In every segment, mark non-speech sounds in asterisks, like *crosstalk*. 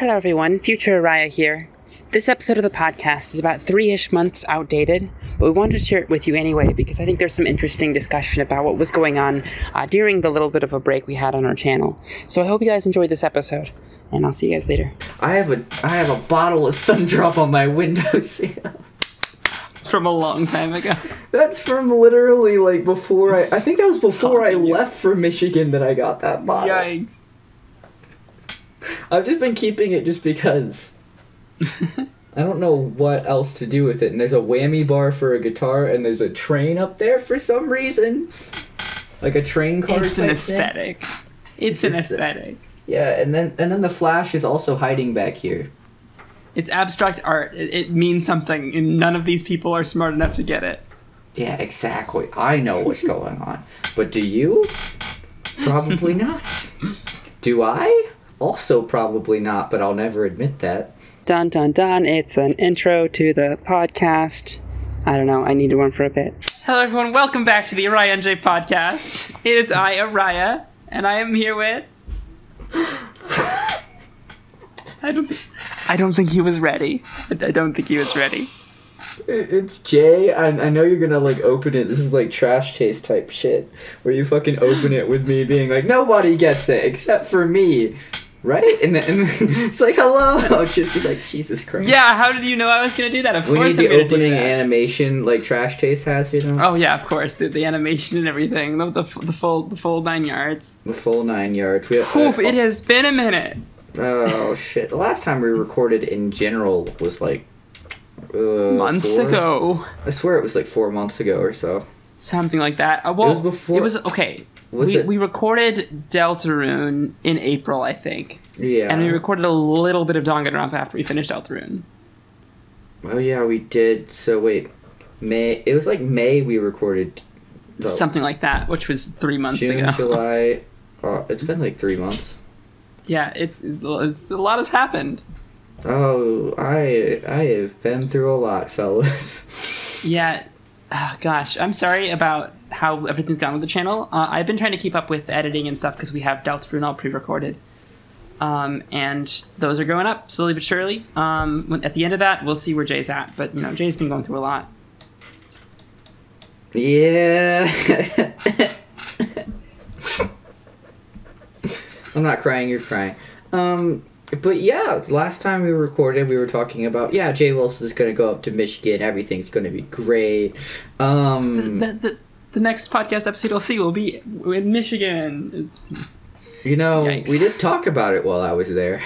Hello, everyone. Future Ariah here. This episode of the podcast is about three ish months outdated, but we wanted to share it with you anyway because I think there's some interesting discussion about what was going on uh, during the little bit of a break we had on our channel. So I hope you guys enjoyed this episode, and I'll see you guys later. I have a I have a bottle of *laughs* Sundrop on my windowsill. From a long time ago. That's from literally like before I. I think that was before I left for Michigan that I got that bottle. Yikes. I've just been keeping it just because. *laughs* I don't know what else to do with it. And there's a whammy bar for a guitar, and there's a train up there for some reason, like a train car. It's an aesthetic. It's an It's a- aesthetic. Yeah, and then and then the Flash is also hiding back here. It's abstract art. It, it means something, and none of these people are smart enough to get it. Yeah, exactly. I know what's going on. But do you? Probably *laughs* not. Do I? Also, probably not, but I'll never admit that. Dun dun dun, it's an intro to the podcast. I don't know, I needed one for a bit. Hello, everyone, welcome back to the Ariah NJ podcast. It is I, Ariah, and I am here with. *laughs* I don't, I don't think he was ready. I, I don't think he was ready. It's Jay. I, I know you're gonna like open it. This is like trash taste type shit, where you fucking open it with me being like, nobody gets it except for me, right? And then and *laughs* it's like, hello. *laughs* Just be like, Jesus Christ. Yeah, how did you know I was gonna do that? Of We course need I'm the do opening that. animation like trash taste has, you know, Oh yeah, of course. The, the animation and everything, the, the, the full the full nine yards. the full nine yards. We, Oof, it has been a minute. Oh *laughs* shit! The last time we recorded in general was like uh, Months four- ago. I swear it was like four months ago or so. Something like that. Uh, well, was before- It was okay. We, it- we recorded Deltarune in April, I think, Yeah. and we recorded a little bit of Danganronpa after we finished Deltarune. oh yeah, we did. So wait, May. It was like May we recorded. the- Something like that, which was three months June, ago. July. *laughs* Uh, it's been like three months. Yeah, it's it's a lot has happened. Oh, I I have been through a lot, fellas. Yeah. Ah, gosh, I'm sorry about how everything's gone with the channel. Uh, I've been trying to keep up with editing and stuff because we have Deltarune all pre-recorded. Um, and those are going up slowly but surely. Um, when, at the end of that, we'll see where Jay's at. But you know, Jay's been going through a lot. yeah. *laughs* I'm not crying. You're crying. Um. But yeah, last time we recorded, we were talking about yeah, Jay Wilson's gonna go up to Michigan. Everything's gonna be great. Um, The, the, the next podcast episode you'll see will be in Michigan. You know, Yikes. we did talk about it while I was there.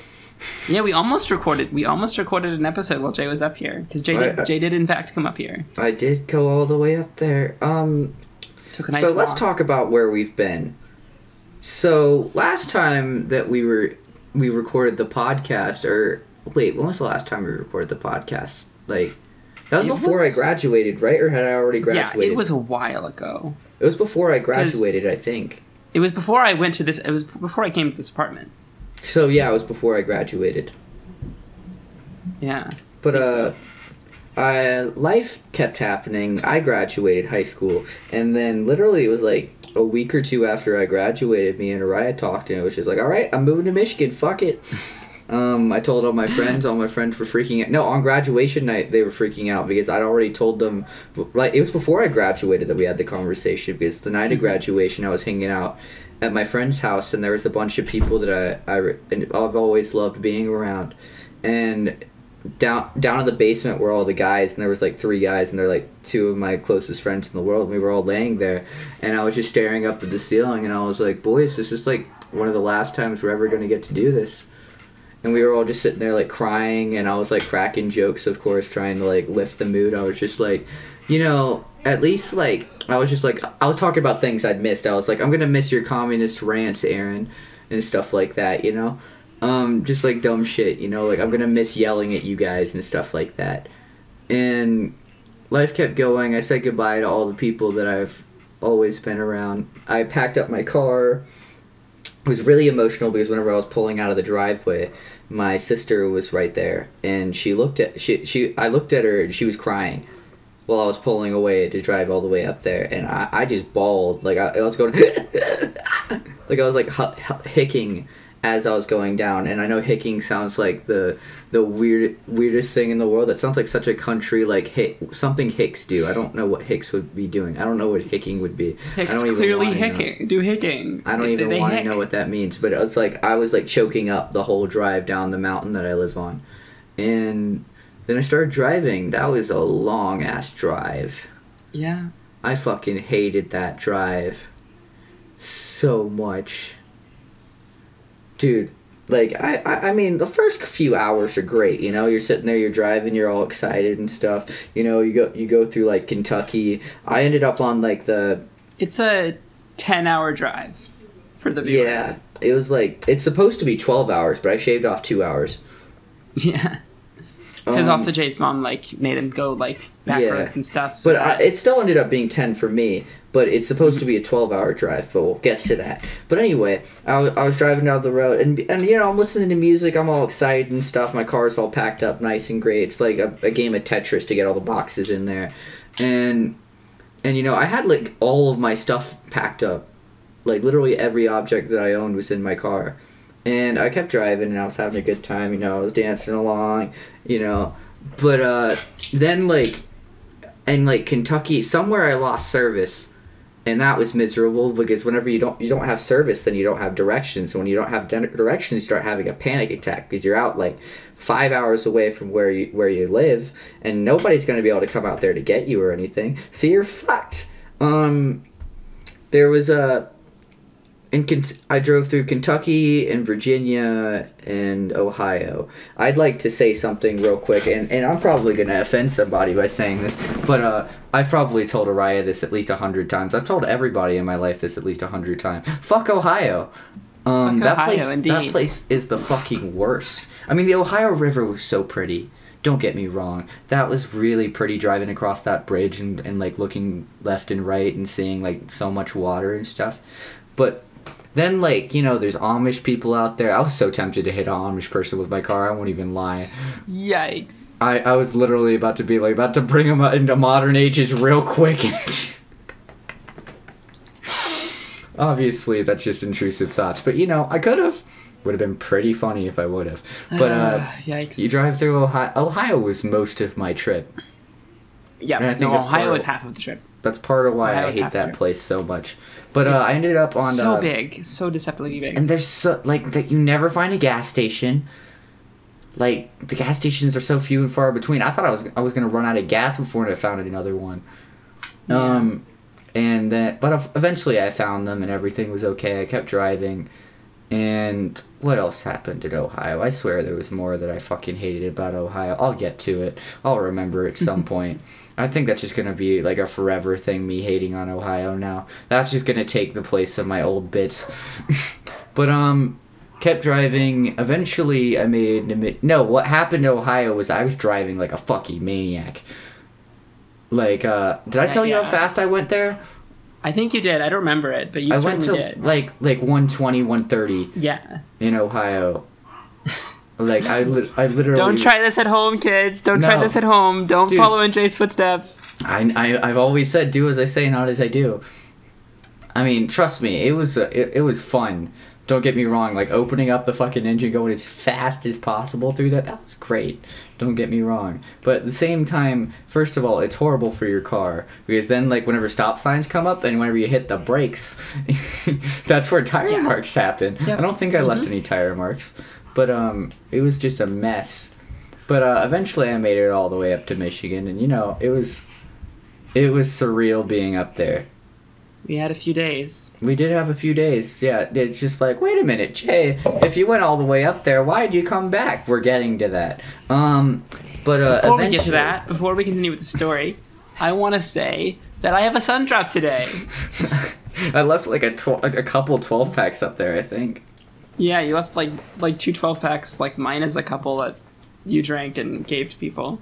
*laughs* yeah, we almost recorded. We almost recorded an episode while Jay was up here because Jay did, I- I- Jay did in fact come up here. I did go all the way up there. Um, Took a nice so let's talk about where we've been. So last time that we were we recorded the podcast, or wait, when was the last time we recorded the podcast? Like that was It before was- I graduated, right? Or had I already graduated? Yeah, it was a while ago. It was before I graduated, I think. It was before I went to this. It was before I came to this apartment. So yeah, it was before I graduated. Yeah. But uh, I, life kept happening. I graduated high school, and then literally it was like a week or two after I graduated, me and Ariah talked, and it was just like, "All right, I'm moving to Michigan. Fuck it." *laughs* Um, I told all my friends. All my friends were freaking out. No, on graduation night they were freaking out because I'd already told them. Like it was before I graduated that we had the conversation. Because the night of graduation, I was hanging out at my friend's house, and there was a bunch of people that I I I've always loved being around, and down down in the basement were all the guys, and there was like three guys, and they're like two of my closest friends in the world. And we were all laying there, and I was just staring up at the ceiling, and I was like, "Boys, this is like one of the last times we're ever gonna get to do this." And we were all just sitting there like crying, and I was like cracking jokes, of course, trying to like lift the mood. I was just like, you know, at least like I was just like I was talking about things I'd missed. I was like, I'm gonna miss your communist rants, Aaron, and stuff like that, you know. Um, just like dumb shit, you know, like I'm gonna miss yelling at you guys and stuff like that. And life kept going. I said goodbye to all the people that I've always been around. I packed up my car. It was really emotional because whenever I was pulling out of the driveway, my sister was right there, and she looked at she she I looked at her and she was crying while I was pulling away to drive all the way up there, and I, I just bawled like I, I was going *laughs* like I was like hu- hu- hicking as I was going down, and I know hicking sounds like the the weird weirdest thing in the world. That sounds like such a country like hick, something Hicks do. I don't know what Hicks would be doing. I don't know what hicking would be. I Hicks don't even clearly wanna know. hicking. Do hicking. I don't They- even want to know what that means, but it was like I was like choking up the whole drive down the mountain that I live on, and then I started driving. That was a long ass drive. Yeah. I fucking hated that drive so much. Dude, like I, I I mean the first few hours are great, you know, you're sitting there, you're driving, you're all excited and stuff. You know, you go you go through like Kentucky. I ended up on like the It's a ten-hour drive for the viewers. yeah, it was like it's supposed to be 12 hours, but I shaved off 2 hours. *laughs* Yeah. Because Um, also Jay's mom like made him go like back Yeah. roads and stuff. So But I, it still ended up being 10 for me. But it's supposed to be a 12 hour drive, but we'll get to that. But anyway, I was, I was driving down the road, and, and you know, I'm listening to music, I'm all excited and stuff. My car's all packed up nice and great. It's like a, a game of Tetris to get all the boxes in there. And, and you know, I had like all of my stuff packed up. Like literally every object that I owned was in my car. And I kept driving and I was having a good time, you know, I was dancing along, you know. But uh then like and like Kentucky, somewhere I lost service, and that was miserable because whenever you don't you don't have service, then you don't have directions. And when you don't have di- directions, you start having a panic attack because you're out like five hours away from where you where you live, and nobody's going to be able to come out there to get you or anything. So you're fucked. Um, there was a. In I drove through Kentucky and Virginia and Ohio. I'd like to say something real quick, and, and I'm probably going to offend somebody by saying this, but uh, I've probably told Ariah this at least a hundred times. I've told everybody in my life this at least a hundred times. Fuck Ohio. Um, Fuck that Ohio, place, that place is the fucking worst. I mean, the Ohio River was so pretty. Don't get me wrong. That was really pretty driving across that bridge and, and like looking left and right and seeing like so much water and stuff. But then like, you know, there's Amish people out there. I was so tempted to hit an Amish person with my car, I won't even lie. Yikes. I, I was literally about to be like about to bring them into modern ages real quick. *laughs* Obviously, that's just intrusive thoughts, but you know, I could have. Would have been pretty funny if I would have. But uh, *sighs* yikes. you drive through Ohio. Ohio was most of my trip. yeah, and I think no, Ohio is half of the trip. That's part of why I hate that place so much. But uh, I ended up on so uh, big, so deceptively big. and there's so like that you never find a gas station. Like the gas stations are so few and far between. I thought I was I was gonna run out of gas before I found another one. Um, and then but eventually I found them and everything was okay. I kept driving, and what else happened in Ohio? I swear there was more that I fucking hated about Ohio. I'll get to it. I'll remember at some *laughs* point. I think that's just gonna be like a forever thing. Me hating on Ohio now. That's just gonna take the place of my old bits. *laughs* but um, kept driving. Eventually, I made no. What happened to Ohio was I was driving like a fucking maniac. Like, uh, did I Yeah, tell you yeah. how fast I went there? I think you did. I don't remember it, but you I went to did. like like 120, 130 yeah. in Ohio. Like I, li- I literally. Don't try this at home, kids. Don't try this at home. Don't Dude. follow in Jay's footsteps. I, I I've always said do as I say, not as I do. I mean, trust me, it was uh, it, it was fun. Don't get me wrong, like opening up the fucking engine, going as fast as possible through that, that was great. Don't get me wrong. But at the same time, first of all, it's horrible for your car. Because then, like, whenever stop signs come up and whenever you hit the brakes, *laughs* that's where tire Yeah. marks happen. Yep. I don't think I left Mhm. any tire marks. But, um, it was just a mess. But, uh, eventually I made it all the way up to Michigan, and, you know, it was. It was surreal being up there. We had a few days. We did have a few days. Yeah, it's just like, wait a minute, Jay, if you went all the way up there, why'd you come back? We're getting to that. Um, but uh, Before we get to that, before we continue with the story, I want to say that I have a sun drop today. *laughs* I left like a tw- a couple twelve packs up there. I think. Yeah, you left like like two 12 packs. Like mine is a couple that you drank and gave to people.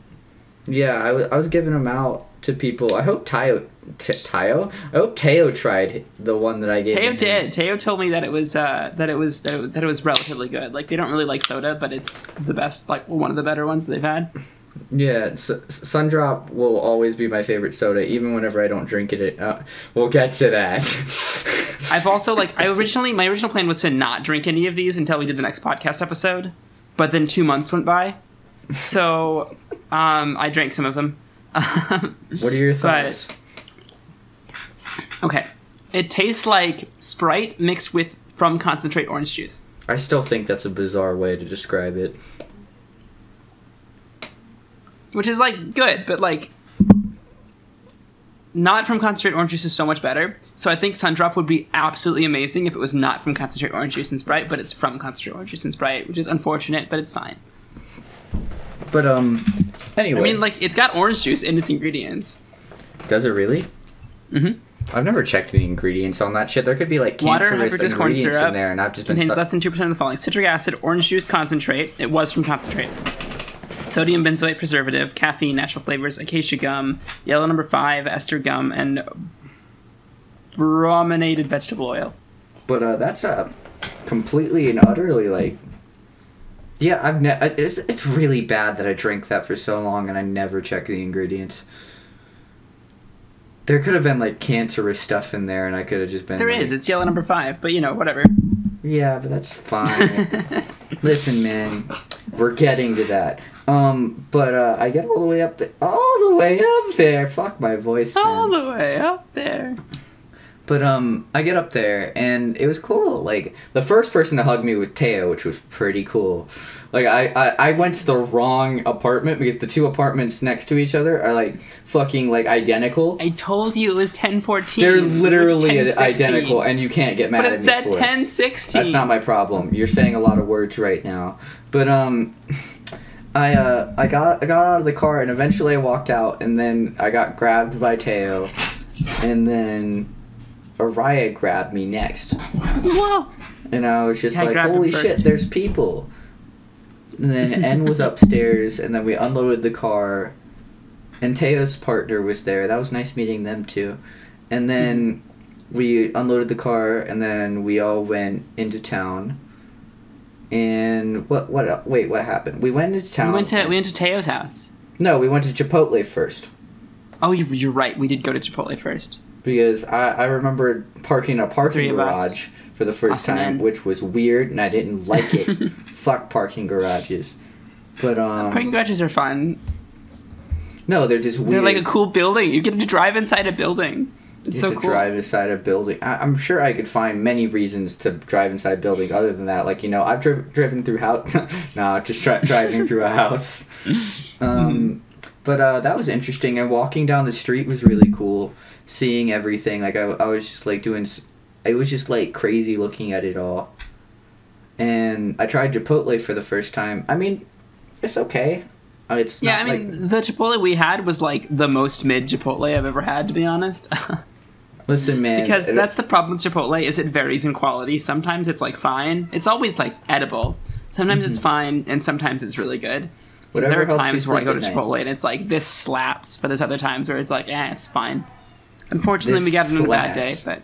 Yeah, I wa- I was giving them out to people. I hope Tayo, T- Tayo. I hope Teo tried the one that I gave. Teo did. Teo told me that it was uh, that it was that it, that it was relatively good. Like they don't really like soda, but it's the best, like one of the better ones that they've had. Yeah, S- S- Sundrop will always be my favorite soda, even whenever I don't drink it. Uh, we'll get to that. *laughs* I've also like I originally my original plan was to not drink any of these until we did the next podcast episode, but then two months went by, so um, I drank some of them. *laughs* What are your thoughts? okay, it tastes like Sprite mixed with from concentrate orange juice. I still think that's a bizarre way to describe it. which is like good, but like not from concentrate orange juice is so much better. So I think Sundrop would be absolutely amazing if it was not from concentrate orange juice and Sprite, but it's from concentrate orange juice and Sprite, which is unfortunate, but it's fine. But um, anyway, I mean, like it's got orange juice in its ingredients. does it really? Mm Mhm. I've never checked the ingredients on that shit. There could be like Water, cancerous corn ingredients syrup in there, and I've just been Contains su- less than two percent of the following: citric acid, orange juice concentrate. It was from concentrate. Sodium benzoate preservative, caffeine, natural flavors, acacia gum, yellow number five, ester gum, and brominated vegetable oil. But uh, that's uh, completely and utterly like. Yeah, I've ne- it's, it's really bad that I drank that for so long and I never check the ingredients. There could have been like cancerous stuff in there, and I could have just been. There like, is. It's yellow number five, but you know, whatever. Yeah, but that's fine. *laughs* Listen, man, we're getting to that. Um, but uh, I get all the way up there, all the way up there. Fuck my voice, man. All the way up there. But um, I get up there and it was cool. Like the first person to hug me was Teo, which was pretty cool. Like I, I, I went to the wrong apartment because the two apartments next to each other are like fucking like identical. I told you it was ten fourteen. They're literally identical, and you can't get mad But at it me said ten sixteen. That's not my problem. You're saying a lot of words right now. But um *laughs* I uh I got I got out of the car and eventually I walked out and then I got grabbed by Teo and then Ariah grabbed me next. Whoa. And I was just I like, Holy shit, there's people. And then *laughs* N was upstairs and then we unloaded the car and Teo's partner was there. That was nice meeting them too. And then we unloaded the car and then we all went into town. And what what wait, what happened? We went into town. We went to we went to Teo's house. No, we went to Chipotle first. Oh, you- you're right. We did go to Chipotle first. Because I, I remember parking a parking garage for the first Us and time, N. which was weird and I didn't like it. *laughs* Fuck parking garages. But um Parking garages are fun. No, they're just weird. They're like a cool building. You get to drive inside a building. It's You so have to cool. drive inside a building. I, I'm sure I could find many reasons to drive inside a building other than that. Like you know, I've dri- driven through house. *laughs* no, just tri- driving through a house. *laughs* Um, but uh, that was interesting, and walking down the street was really cool. Seeing everything, like I, I was just like doing. It was just like crazy looking at it all. And I tried Chipotle for the first time. I mean, it's okay. Uh, It's Yeah, I mean, like, the Chipotle we had was like the most mid Chipotle I've ever had, to be honest. *laughs* listen, man. because that's the problem with Chipotle is it varies in quality. Sometimes it's like fine. It's always like edible. Sometimes it's fine, and sometimes it's really good. Mm-hmm. There are times where I go to at night. Chipotle and it's like this slaps, but there's other times where it's like, eh, it's fine. Unfortunately, This we got it on a bad day, but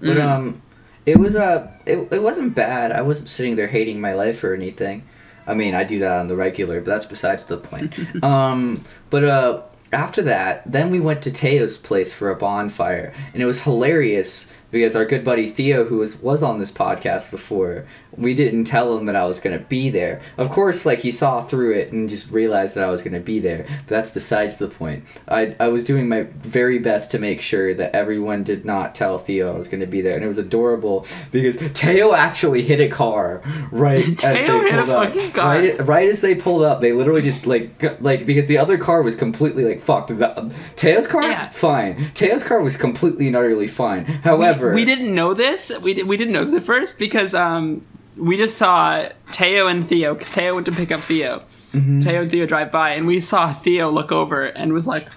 But Mm. um, it was uh, it, it wasn't bad. I wasn't sitting there hating my life or anything. I mean, I do that on the regular, but that's besides the point. *laughs* um, but uh, after that, then we went to Teo's place for a bonfire, and it was hilarious because our good buddy Theo, who was was on this podcast before, we didn't tell him that I was gonna be there. Of course, like he saw through it and just realized that I was gonna be there. But that's besides the point. I I was doing my very best to make sure that everyone did not tell Theo I was gonna be there, and it was adorable because Teo actually hit a car right as they Teo hit a pulled up. Right, right as they pulled up, they literally just like like because the other car was completely like fucked. The, um, Teo's car, Yeah. fine. Teo's car was completely and utterly fine. However, we didn't know this. We, di- we didn't know this at first because um, we just saw Teo and Theo because Teo went to pick up Theo. Mm-hmm. Teo and Theo drive by, and we saw Theo look over and was like,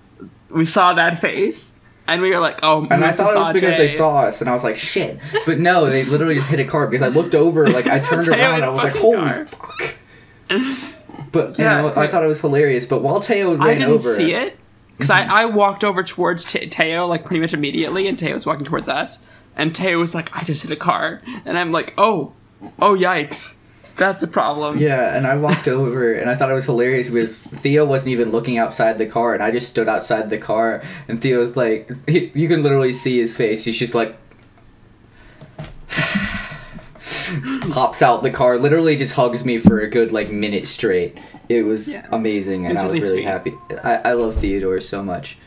*gasps* we saw that face, and we were like, oh, And I thought it was because they saw us, and I was like, shit. But no, they literally just hit a car because I looked over, like I *laughs* turned around, hit I was like, holy car. fuck. But you Yeah, know, I thought it was hilarious. But while Teo ran I didn't over, see it because I, mm-hmm. I walked over towards Te- Teo like pretty much immediately, and Teo was walking towards us, and Teo was like, I just hit a car, and I'm like, oh, oh yikes, that's a problem. Yeah, and I walked *laughs* over, and I thought it was hilarious because Theo wasn't even looking outside the car, and I just stood outside the car, and Theo's like, he, you can literally see his face. He's just like, *laughs* hops out the car, literally just hugs me for a good like minute straight. It was Yeah. amazing, and It's I was really really sweet. happy. I, I love Theodore so much.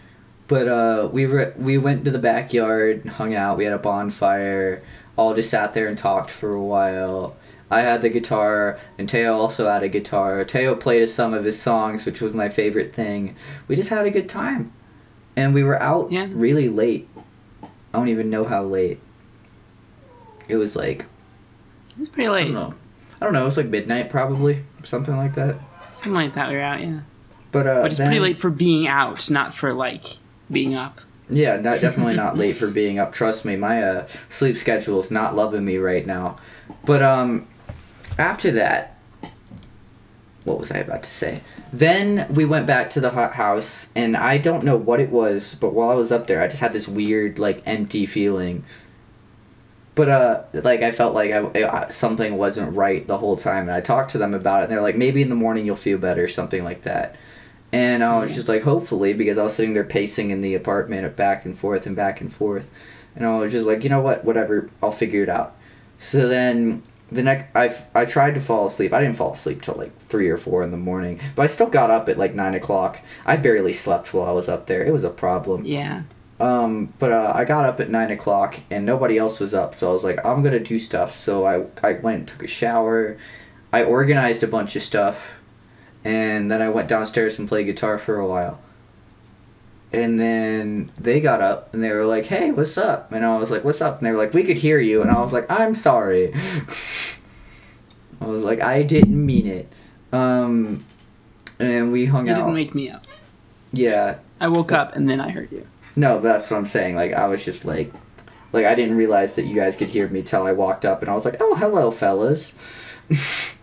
But uh, we were we went to the backyard, hung out. We had a bonfire. All just sat there and talked for a while. I had the guitar, and Teo also had a guitar. Teo played us some of his songs, which was my favorite thing. We just had a good time, and we were out Yeah. really late. I don't even know how late. It was like It was pretty late. I don't know. I don't know. It was like midnight, probably something like that. Something like that. We were out, yeah. But uh, Which is pretty late for being out, not for like being up. Yeah, not *laughs* definitely not late for being up. Trust me, my uh, sleep schedule is not loving me right now. But um, after that, what was I about to say? Then we went back to the hot house, and I don't know what it was, but while I was up there, I just had this weird like empty feeling. But uh, like I felt like I, I, something wasn't right the whole time, and I talked to them about it, and they're like, maybe in the morning you'll feel better, something like that. And I was just like, hopefully, because I was sitting there pacing in the apartment back and forth and back and forth. And I was just like, you know what, whatever, I'll figure it out. So then the next, I, I tried to fall asleep. I didn't fall asleep till like 3 or 4 in the morning. But I still got up at like 9 o'clock. I barely slept while I was up there. It was a problem. Yeah. Um, but uh, I got up at 9 o'clock and nobody else was up. So I was like, I'm to do stuff. So I, I went and took a shower. I organized a bunch of stuff and then I went downstairs and played guitar for a while. And then they got up and they were like, "Hey, what's up?" And I was like, "What's up?" And they were like, "We could hear you." And I was like, "I'm sorry." *laughs* I was like, "I didn't mean it." Um, and we hung You out. didn't wake me up. yeah, I woke up and then I heard you. No, that's what I'm saying. Like I was just like, like I didn't realize that you guys could hear me till I walked up, and I was like, "Oh, hello, fellas. *laughs*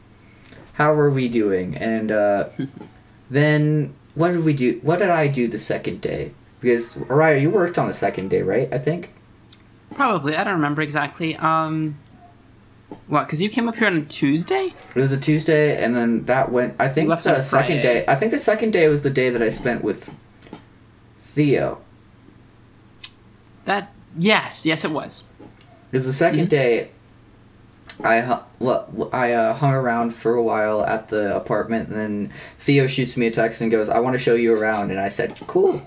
How are we doing?" And uh, *laughs* then what did we do? What did I do the second day? Because Ariah, you worked on the second day, right? I think. Probably. I don't remember exactly. Um, what? Because you came up here on a Tuesday? It was a Tuesday, and then that went. I think left the second day. I think the second day was the day that I spent with Theo. That. Yes. Yes, it was. Because the 2nd day, I well, I uh, hung around for a while at the apartment, and then Theo shoots me a text and goes, "I want to show you around," and I said, "Cool."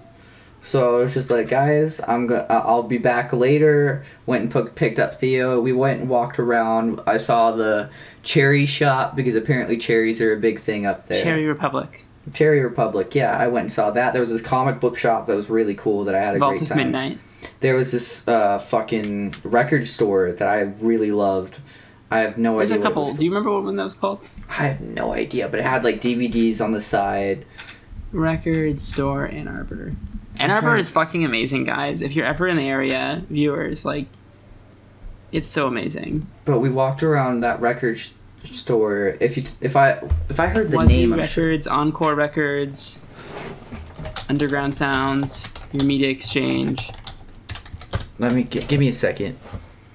So I was just like, "Guys, I'm go- I- I'll be back later." Went and p- picked up Theo. We went and walked around. I saw the cherry shop because apparently cherries are a big thing up there. Cherry Republic. Cherry Republic, yeah, I went and saw that. There was this comic book shop that was really cool that I had a Vault great of time Midnight. There was this uh, fucking record store that I really loved. I have no idea. There's a couple. Do you remember what one that was called? I have no idea, but it had like DVDs on the side. Record Store Ann Arbor. Ann Arbor is fucking amazing, guys. If you're ever in the area, viewers, like, it's so amazing. But we walked around that record sh- store. If you if I if I heard the Wazoo name, I'm sure. Records, Encore Records, Underground Sounds, Your Media Exchange, Let me gi- give me a second.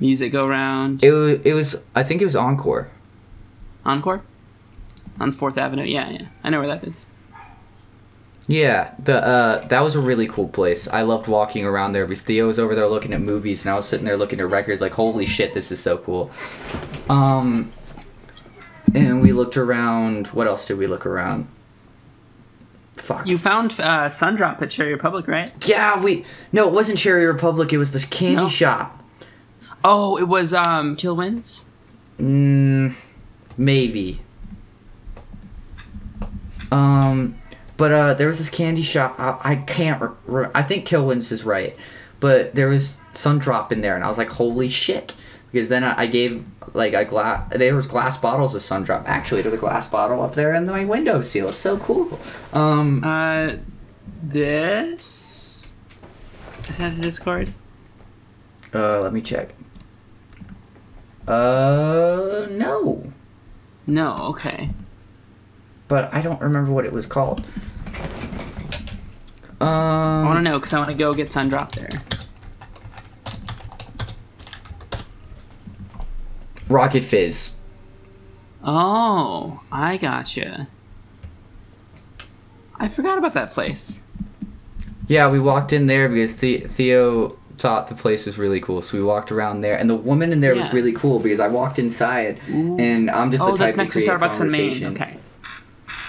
Music Go Round, It was, it was I think it was Encore. Encore? On 4th Avenue. Yeah, yeah. I know where that is. Yeah, the uh, that was a really cool place. I loved walking around there because Theo was over there looking at movies, and I was sitting there looking at records. Like, holy shit, this is so cool. Um, and we looked around. What else did we look around? Fuck. You found uh, Sundrop at Cherry Republic, right? yeah, we. No, it wasn't Cherry Republic. It was this candy No? shop. Oh, it was um, Kilwins? Mm, maybe. Um, but uh, there was this candy shop. I, I can't. Re- re- I think Kilwins is right, but there was Sundrop in there, and I was like, "Holy shit!" Because then I, gave like a glass. There was glass bottles of Sundrop. Actually, there's a glass bottle up there in my windowsill. It's so cool. Um, Uh, this? This has a Discord? uh, let me check. Uh, no, No, okay. but I don't remember what it was called. Um, I want to know because I want to go get Sundrop there. Rocket Fizz. Oh, I gotcha. I forgot about that place. Yeah, we walked in there because the- Theo thought the place was really cool, so we walked around there, and the woman in there was really cool because I walked inside, Ooh. and I'm just Oh, the type that's to next to create Starbucks on Main. Okay.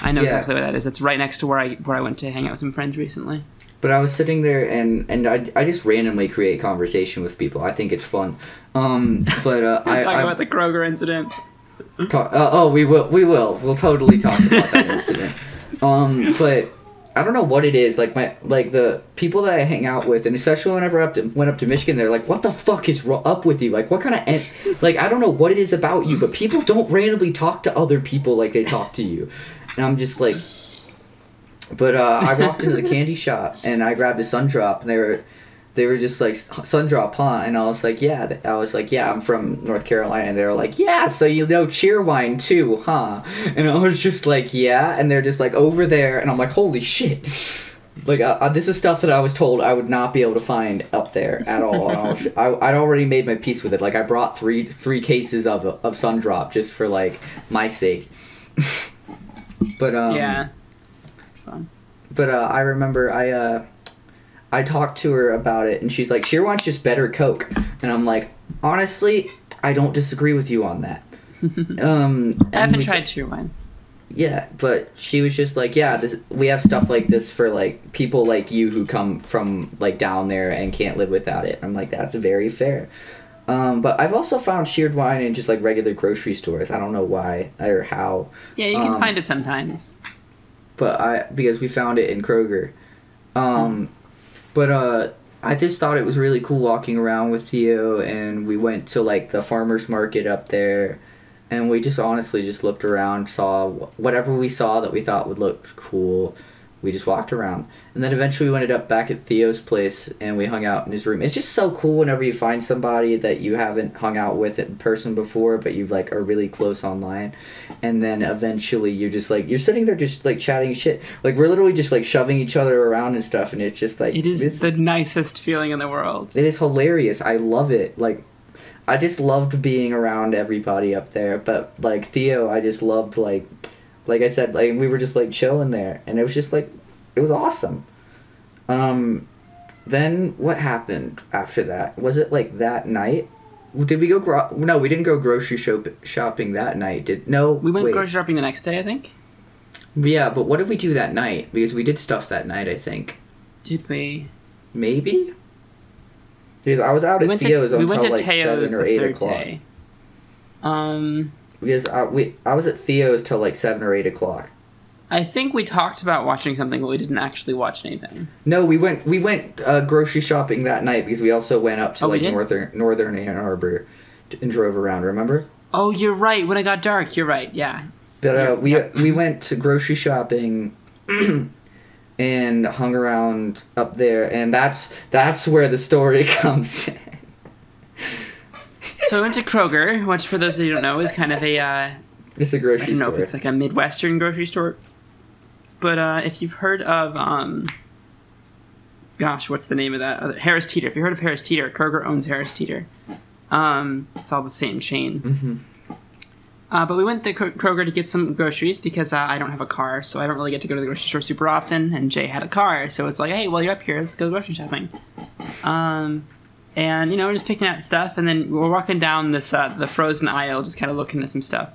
I know Yeah. exactly where that is. It's right next to where I where I went to hang out with some friends recently. But I was sitting there and and I, I just randomly create conversation with people. I think it's fun. Um, but uh, *laughs* I, Talking I about the Kroger incident. talk, uh, oh we will we will we'll totally talk about that *laughs* incident. Um, but I don't know what it is like my like the people that I hang out with, and especially whenever I up to, went up to Michigan, they're like, "What the fuck is ro- up with you? Like, what kind of en-? like I don't know what it is about you, but people don't randomly talk to other people like they talk to you." And I'm just like, but uh, I walked into the *laughs* candy shop and I grabbed a sun drop, and they were, they were just like sun drop, huh? And I was like, yeah. I was like, yeah, I'm from North Carolina. And they were like, yeah, so you know Cheerwine too, huh? And I was just like, yeah. And they're just like over there, and I'm like, holy shit. Like uh, uh, this is stuff that I was told I would not be able to find up there at all. And I was, *laughs* I, I'd already made my peace with it. Like I brought three three cases of of sun drop just for like my sake. *laughs* but um, yeah. Fun. but uh, I remember I uh, I talked to her about it, and she's like, "Cheerwine's just better Coke," and I'm like, honestly, I don't disagree with you on that. *laughs* um, I haven't tried Cheerwine. yeah, but she was just like, "Yeah, this we have stuff like this for like people like you who come from like down there and can't live without it." I'm like, "That's very fair." Um, but I've also found Cheerwine in just like regular grocery stores. I don't know why or how. Yeah, you can Um, find it sometimes. But I because we found it in Kroger. Um, but uh, I just thought it was really cool walking around with Theo, and we went to like the farmers market up there, and we just honestly just looked around, saw whatever we saw that we thought would look cool. We just walked around, and then eventually we ended up back at Theo's place, and we hung out in his room. It's just so cool whenever you find somebody that you haven't hung out with in person before, but you like are really close online, and then eventually you're just like you're sitting there just like chatting shit. Like we're literally just like shoving each other around and stuff, and it's just like It is the nicest feeling in the world. it is hilarious. I love it. Like, I just loved being around everybody up there. But like Theo, I just loved like, like I said, like we were just like chilling there, and it was just like, it was awesome. Um, then what happened after that? Was it like that night? Did we go? Gro- no, we didn't go grocery shop- shopping that night. Did no? We went wait. grocery shopping the next day, I think. Yeah, but what did we do that night? Because we did stuff that night. I think Did we? maybe. Because I was out We at Theo's to, we until went to like Teo's seven or eight o'clock. day. Um, Because I, we, I was at Theo's till like 7 or 8 o'clock. I think we talked about watching something, but we didn't actually watch anything. No, we went we went uh, grocery shopping that night because we also went up to Oh, like northern northern Ann Arbor and drove around. Remember? Oh, you're right. When it got dark, you're right. Yeah. But uh, we we went to grocery shopping *clears throat* and hung around up there, and that's that's where the story *laughs* comes. in. So we went to Kroger, which, for those of you who don't know, is kind of a uh, It's a I grocery I don't know store. if it's like a Midwestern grocery store. But uh, if you've heard of, um, gosh, what's the name of that? Uh, Harris Teeter. If you heard of Harris Teeter, Kroger owns Harris Teeter. Um, it's all the same chain. Mhm. Uh, but we went to Kroger to get some groceries because uh, I don't have a car, so I don't really get to go to the grocery store super often. And Jay had a car, so it's like, hey, while you're up here, let's go grocery shopping. Um, and you know, we're just picking out stuff, and then we're walking down this uh, the frozen aisle, just kind of looking at some stuff.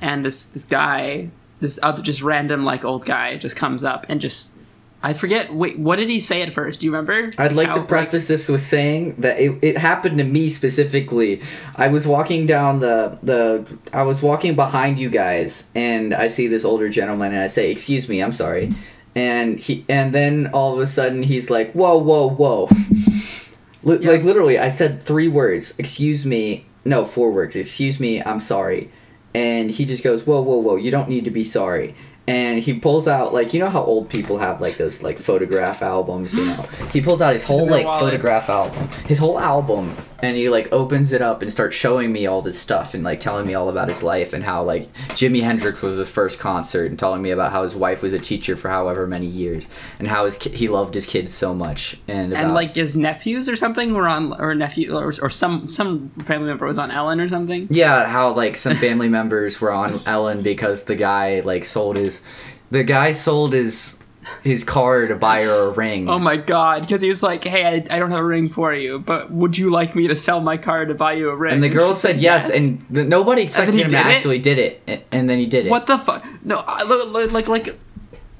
And this this guy, this other just random like old guy, just comes up and just I forget. Wait, what did he say at first? Do you remember? I'd like How, to preface this with saying that it, it happened to me specifically. I was walking down the the I was walking behind you guys and I see this older gentleman and I say, "Excuse me, I'm sorry." And he and then all of a sudden he's like, "Whoa, whoa, whoa." *laughs* Li- Yeah. Like literally I said three words, "Excuse me." No, four words. "Excuse me, I'm sorry." And he just goes, "Whoa, whoa, whoa, you don't need to be sorry." And he pulls out like you know how old people have like those like photograph albums, you know. He pulls out his whole like wallets. photograph album, his whole album, and he like opens it up and starts showing me all this stuff and like telling me all about his life and how like Jimi Hendrix was his first concert and telling me about how his wife was a teacher for however many years and how his ki- he loved his kids so much and and like his nephews or something were on, or nephew, or, or some some family member was on Ellen or something. Yeah, how like some family *laughs* members were on Ellen because the guy like sold his the guy sold his his car to buy her a ring. Oh my god! Because he was like, "Hey, I, I don't have a ring for you, but would you like me to sell my car to buy you a ring?" and the girl she said yes, and the, nobody expected him to it? actually did it, and, and then he did it. What the fuck? No, lo- like like,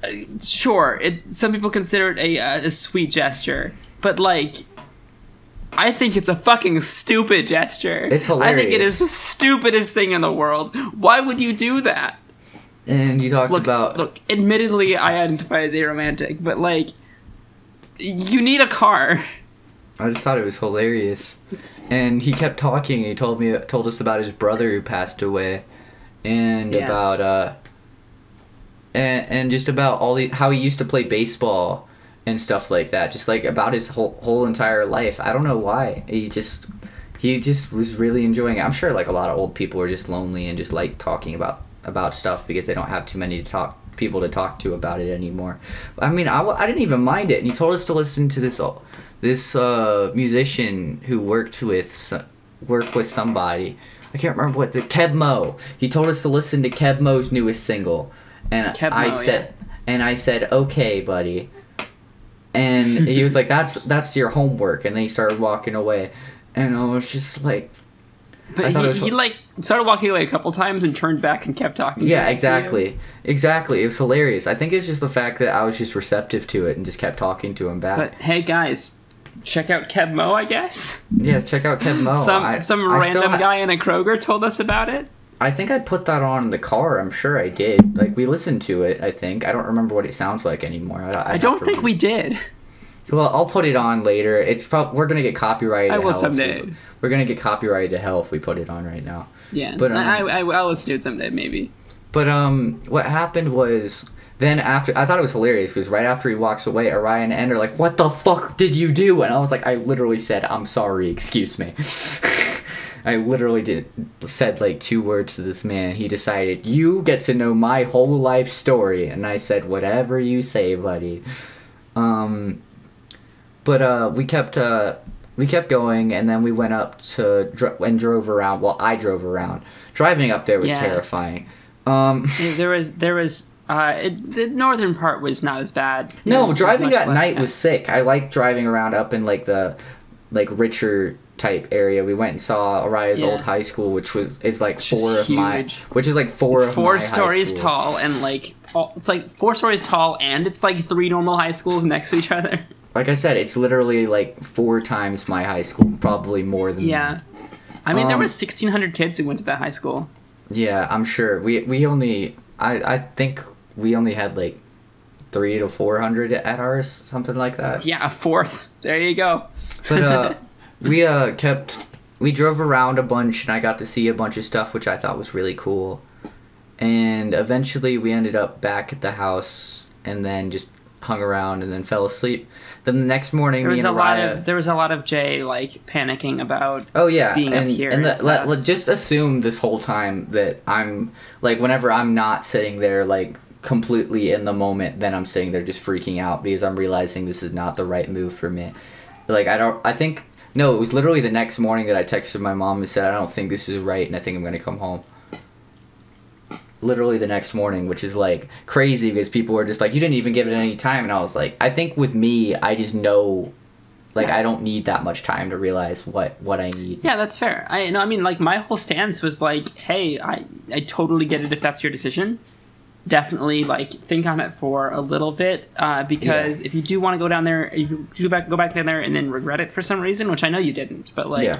uh, sure. It some people consider it a uh, a sweet gesture, but like, I think it's a fucking stupid gesture. It's hilarious. I think it is the stupidest thing in the world. Why would you do that? And you talked Look, about look. Admittedly, I identify as aromantic, but like, you need a car. I just thought it was hilarious. And he kept talking. He told me told us about his brother who passed away, and Yeah. about uh, and and just about all the how he used to play baseball and stuff like that. Just like about his whole whole entire life. I don't know why he just he just was really enjoying it. I'm sure like a lot of old people are just lonely and just like talking about about stuff because they don't have too many to talk people to talk to about it anymore. I mean, I didn't even mind it, and he told us to listen to this this uh, musician who worked with worked with somebody. I can't remember what the Keb Mo. He told us to listen to Keb Mo's newest single, and Keb I Mo, said, and I said, okay, buddy. And he was like, "That's that's your homework," and then he started walking away, and I was just like, But he, was- he like started walking away a couple times and turned back and kept talking. Yeah, exactly. Exactly. It was hilarious. I think it's just the fact that I was just receptive to it and just kept talking to him back. But hey, guys, check out Keb Mo. I guess *laughs* yeah, check out Keb Mo. *laughs* some I- some I random ha- guy in a Kroger told us about it. I think I put that on in the car. I'm sure I did. Like we listened to it. I think I don't remember what it sounds like anymore. I, I don't think we did. *laughs* Well, I'll put it on later. It's prob- we're gonna get copyrighted. I will we- someday. we're gonna get copyrighted to hell if we put it on right now. Yeah, But, but um, I, I I'll listen to it someday maybe. But um, what happened was then after I thought it was hilarious because right after he walks away, Orion and End are like, "What the fuck did you do?" And I was like, "I literally said I'm sorry, excuse me." *laughs* I literally did said like two words to this man. He decided you get to know my whole life story, and I said whatever you say, buddy. Um, but uh, we kept uh, we kept going, and then we went up to dr- and drove around. Well, I drove around. Driving up there was Yeah. terrifying. Um, *laughs* There was there was uh it, the northern part was not as bad. No, driving much at less- night yeah. was sick. I like driving around up in like the like richer type area. We went and saw Ariah's Yeah. old high school, which was is like Which is four of my, which is like four It's of four my stories tall and like all, it's like four stories tall and it's like three normal high schools next to each other. Like I said, it's literally like four times my high school, probably more than Yeah. I mean, there Um, was 1,600 kids who went to that high school. Yeah, I'm sure. We we only I I think we only had like three to four hundred at ours, something like that. Yeah, a fourth. There you go. But uh, *laughs* we uh kept we drove around a bunch, and I got to see a bunch of stuff, which I thought was really cool. And eventually, we ended up back at the house, and then just hung around, and then fell asleep. Then the next morning, There was a lot of there was a lot of Jay like panicking about Oh yeah, being up and, here and and the- let- let- just assume this whole time that I'm like whenever I'm not sitting there like completely in the moment, then I'm sitting there just freaking out because I'm realizing this is not the right move for me. Like I don't, I think no, it was literally the next morning that I texted my mom and said I don't think this is right, and I think I'm gonna come home. Literally the next morning, which is like crazy because people were just like, you didn't even give it any time, and I was like, I think with me, I just know like I don't need that much time to realize what what I need. Yeah, that's fair. I no, I mean like my whole stance was like, hey, I I totally get it if that's your decision. Definitely like think on it for a little bit uh, because if you do want to go down there, if you do back go back down there and then regret it for some reason, which I know you didn't, but like yeah.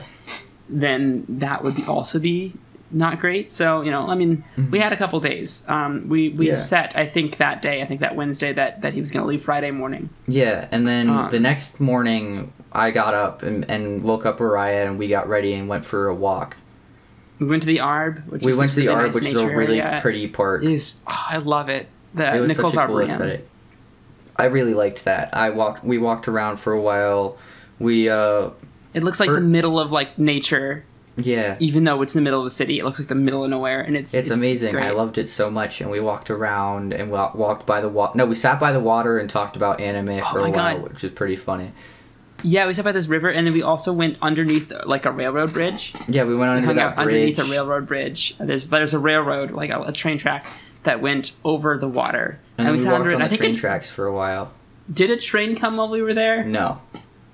then that would be also be not great. So you know, I mean, we had a couple days. Um, we we Mm-hmm. Yeah. set I think that day, I think that Wednesday that that he was going to leave Friday morning. Yeah, and then Um, the next morning I got up and, and woke up Ariah and we got ready and went for a walk. We went to the Arb, which We is went to the really Arb, nice which is a really area. pretty park. Is oh, I love it. The It was Nichols such a cool Arboretum. aesthetic. I really liked that. I walked. We walked around for a while. We uh It looks like For- the middle of like nature, yeah. even though it's in the middle of the city. It looks like the middle of nowhere, and it's It's, amazing. I loved it so much, and we walked around and wa- walked by the water. No, we sat by the water and talked about anime oh for Oh my a while, God. which is pretty funny. Yeah, we sat by this river, and then we also went underneath like a railroad bridge. Yeah, we went We under hung that underneath a railroad bridge. There's there's a railroad, like a, a train track that went over the water. And, And we we sat walked under it. on I the think train it- tracks for a while. Did a train come while we were there? No.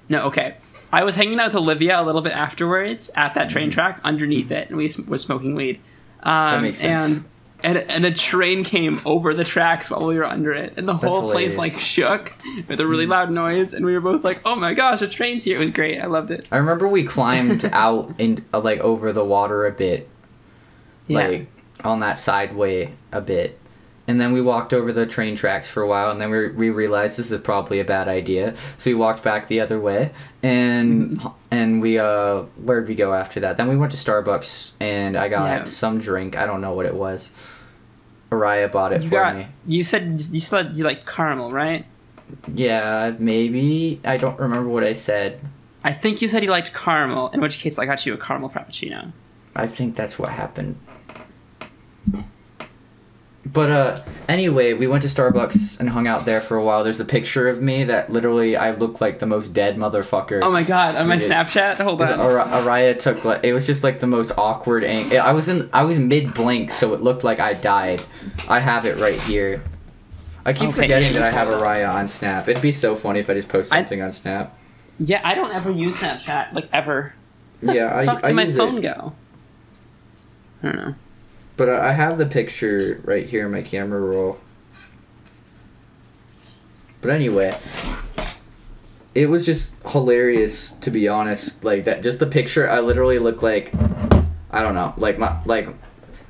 No, okay. I was hanging out with Olivia a little bit afterwards at that Mm-hmm. train track underneath it, and we were smoking weed. Um, makes sense. And, and and a train came over the tracks while we were under it, and the whole place like shook with a really Mm-hmm. loud noise, and we were both like, "Oh my gosh, a train's here!" It was great. I loved it. I remember we climbed *laughs* out and uh, like over the water a bit, Yeah. like on that sideway a bit, and then we walked over the train tracks for a while, and then we we realized this is probably a bad idea, so we walked back the other way, and and we uh where'd we go after that? Then we went to Starbucks, and I got Yeah. some drink. I don't know what it was. Ariah bought it you for got. me. You said you said you like caramel, right? Yeah, maybe I don't remember what I said. I think you said you liked caramel. In which case, I got you a caramel frappuccino. I think that's what happened. But uh anyway, we went to Starbucks and hung out there for a while. There's a picture of me that literally I look like the most dead motherfucker. Oh my god! On my did. Snapchat, hold on. Ar- Ariah took like it was just like the most awkward ang- I was in I was mid blink so it looked like I died. I have it right here. I keep Okay. forgetting that I have Ariah on Snap. It'd be so funny if I just post I- something on Snap. Yeah, I don't ever use Snapchat like ever. Where Yeah, the I- fuck I did my use phone it. go? I don't know. But I have the picture right here in my camera roll. But anyway, it was just hilarious to be honest. Like that, just the picture. I literally look like, I don't know, like my like,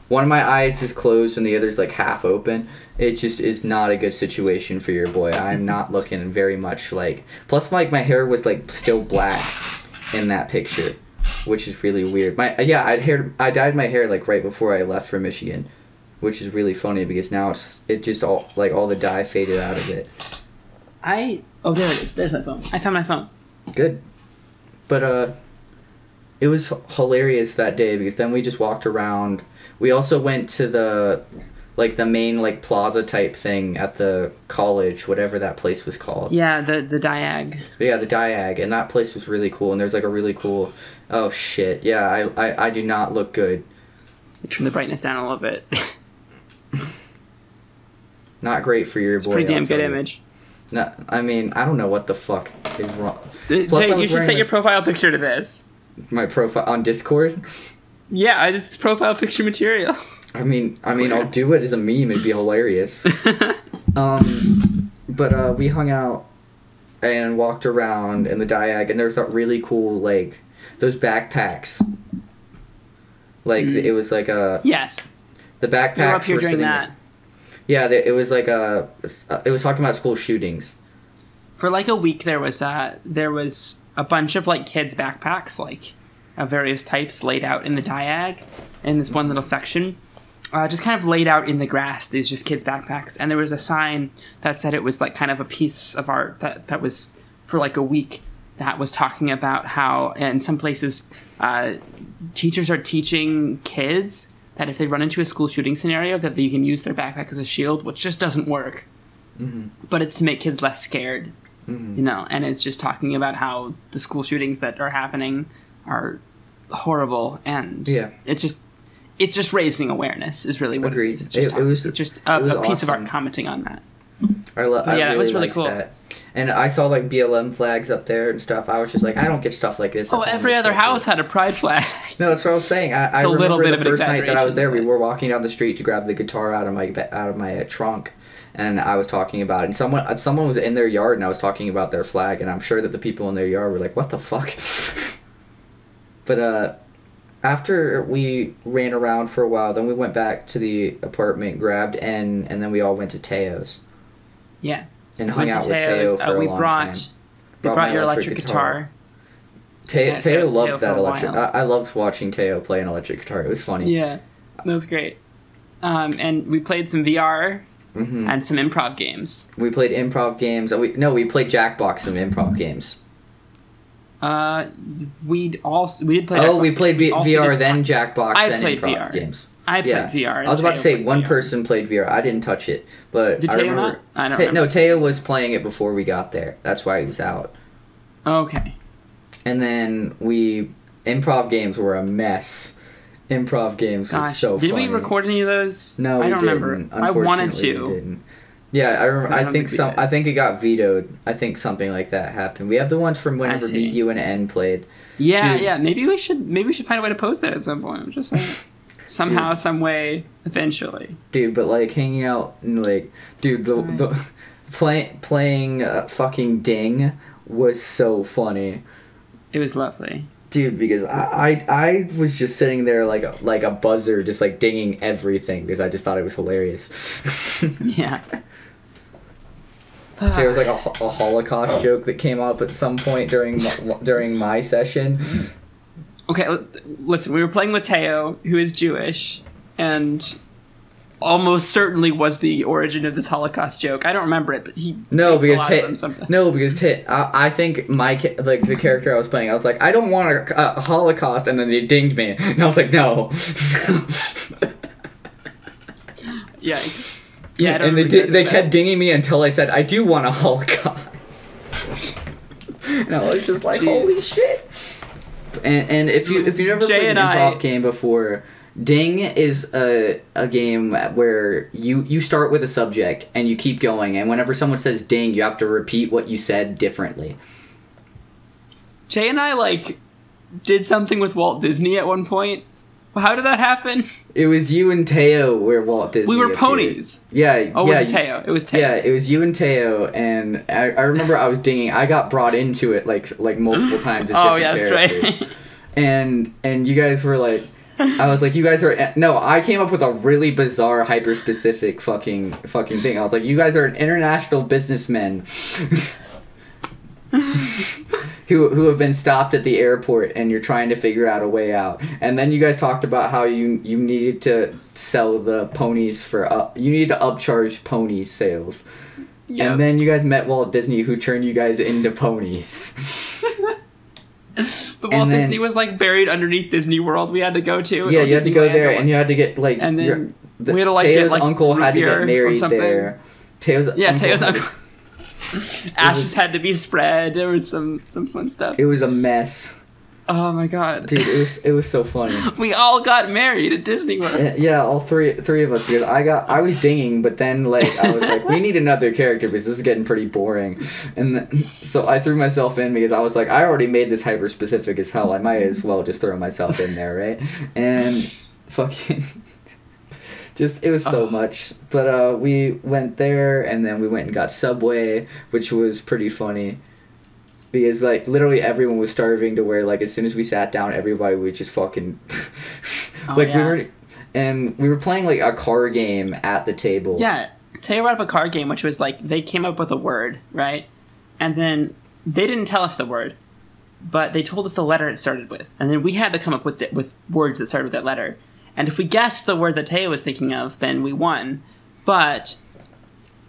one of my eyes is closed and the other's like half open. It just is not a good situation for your boy. I'm not looking very much like. Plus, like my hair was like still black in that picture which is really weird. My yeah, I hair I dyed my hair like right before I left for Michigan, which is really funny because now it's it just all like all the dye faded out of it. I oh there it is. There's my phone. I found my phone. Good, but uh, it was hilarious that day because then we just walked around. We also went to the like the main like plaza type thing at the college, whatever that place was called. Yeah, the the diag. Yeah, the Diag, and that place was really cool. And there's like a really cool. Oh shit! Yeah, I I, I do not look good. Turn the brightness down a little bit. *laughs* Not great for your It's boy. pretty damn good you. image. No, I mean, I don't know what the fuck is wrong. Uh, Plus, Jay, you should set a- your profile picture to this. My profile on Discord. Yeah, I- this is profile picture material. *laughs* I mean, I mean, I'll do it as a meme. It'd be hilarious. *laughs* Um, but uh, we hung out and walked around in the Diag, and there was that really cool like those backpacks. Like Mm. it was like a yes, the backpacks. you were up here were during that. Yeah, they, it was like a. It was talking about school shootings. For like a week, there was uh, there was a bunch of like kids' backpacks, like of various types, laid out in the diag in this one little section. Uh, just kind of laid out in the grass. These just kids' backpacks, and there was a sign that said it was like kind of a piece of art that that was for like a week that was talking about how in some places uh, teachers are teaching kids that if they run into a school shooting scenario that you can use their backpack as a shield, which just doesn't work. But it's to make kids less scared you know and it's just talking about how the school shootings that are happening are horrible and Yeah. it's just it's just raising awareness is really what Agreed. it is. It's just, It- it was- just a, it was a piece of art commenting on that I lo- I yeah, it was really cool. That. And I saw like BLM flags up there and stuff. I was just like, I don't get stuff like this. oh every other house had a pride flag No, that's what I was saying. I, I It's a remember little bit the of first night that I was there. We were walking down the street to grab the guitar out of my out of my uh, trunk, and I was talking about it. And someone uh, someone was in their yard, and I was talking about their flag. And I'm sure that the people in their yard were like, "What the fuck?" *laughs* but uh, after we ran around for a while, then we went back to the apartment, grabbed N, and then we all went to Teo's yeah and hung out with Teo for uh, we a long brought time. we Brought brought your electric electric guitar. guitar, Teo, Yeah, Teo Teo- loved Teo that electric. I. I loved watching Teo play an electric guitar. It was funny. yeah that was great um, and we played some VR hmm and some improv games We played improv games. We no, we played Jackbox and improv games. uh, we also we did play oh, we played v- also VR then Jackbox I then played improv VR. games. I played Yeah. VR. I was about to say one VR. person played VR. I didn't touch it, but Did I Teo remember. not? I don't Te- remember. no, Teo was playing it before we got there. That's why he was out. Okay. And then we improv games were a mess. Improv games was so did funny. we record any of those? No, I we don't didn't. remember. I wanted to. Yeah, I remember. I I, think some. I think it got vetoed. I think something like that happened. We have the ones from whenever you, and N played. Yeah, Dude. yeah. Maybe we should maybe we should find a way to post that at some point. I'm just saying. Somehow, some way, eventually. dude but like hanging out and like dude the Right. the *laughs* play, playing uh, fucking ding was so funny It was lovely. dude because I, I i was just sitting there like a, like a buzzer just like dinging everything because i just thought it was hilarious *laughs* Yeah. there was like a, a holocaust joke that came up at some point during my, during my session *sighs* Okay, listen, we were playing with Teo, who is Jewish, and almost certainly was the origin of this Holocaust joke. I don't remember it, but he no because lot of them hit, no because hit I, I think my like the character i was playing i was like i don't want a, a holocaust and then they dinged me and i was like no *laughs* Yeah. Yeah, and they remember di- they that. kept dinging me until I said I do want a Holocaust. *laughs* and I was just like, Jeez. holy shit! And and if you if you never Jay played an and I- improv game before, Ding is a a game where you you start with a subject and you keep going, and whenever someone says ding, you have to repeat what you said differently. Jay and I, like, did something with Walt Disney at one point. How did that happen? It was you and Teo where Walt Disney. We were appeared. ponies. Yeah. Oh, yeah, was it Teo? It was Teo. Yeah, it was you and Teo, and I, I remember I was dinging. I got brought into it like like multiple times. As *gasps* oh, yeah, that's characters. right. *laughs* And and you guys were like, I was like, you guys are eh, no. I came up with a really bizarre, hyper specific fucking fucking thing. I was like, you guys are an international businessmen. *laughs* *laughs* Who, who have been stopped at the airport and you're trying to figure out a way out and then you guys talked about how you you needed to sell the ponies for up you needed to upcharge pony sales Yep. and then you guys met Walt Disney, who turned you guys into ponies. *laughs* But Walt then- Disney was like buried underneath Disney World. We had to go to. yeah, you had to go there, and you had to get like. And then your- the, we had to, like, get, like, uncle had to get married there. Teo's Yeah, uncle Teo's uncle. *laughs* Ashes had to be spread. There was some some fun stuff. It was a mess, Oh my god. dude. It was it was so funny. *laughs* We all got married at Disney World. Yeah, all three three of us because I got I was dinging, but then like I was like, we need another character because this is getting pretty boring, and then, so I threw myself in because I was like, I already made this hyper specific as hell. I might as well just throw myself in there, right? And fucking. Just it was so Oh. much, but uh, we went there and then we went and got Subway, which was pretty funny, because like literally everyone was starving to where like as soon as we sat down, everybody would just fucking *laughs* Oh, like we yeah. were, and we were playing like a car game at the table. Yeah, Teo brought up a card game, which was like they came up with a word, right? And then they didn't tell us the word, but they told us the letter it started with, and then we had to come up with it with words that started with that letter. And if we guessed the word that Teo was thinking of, then we won. But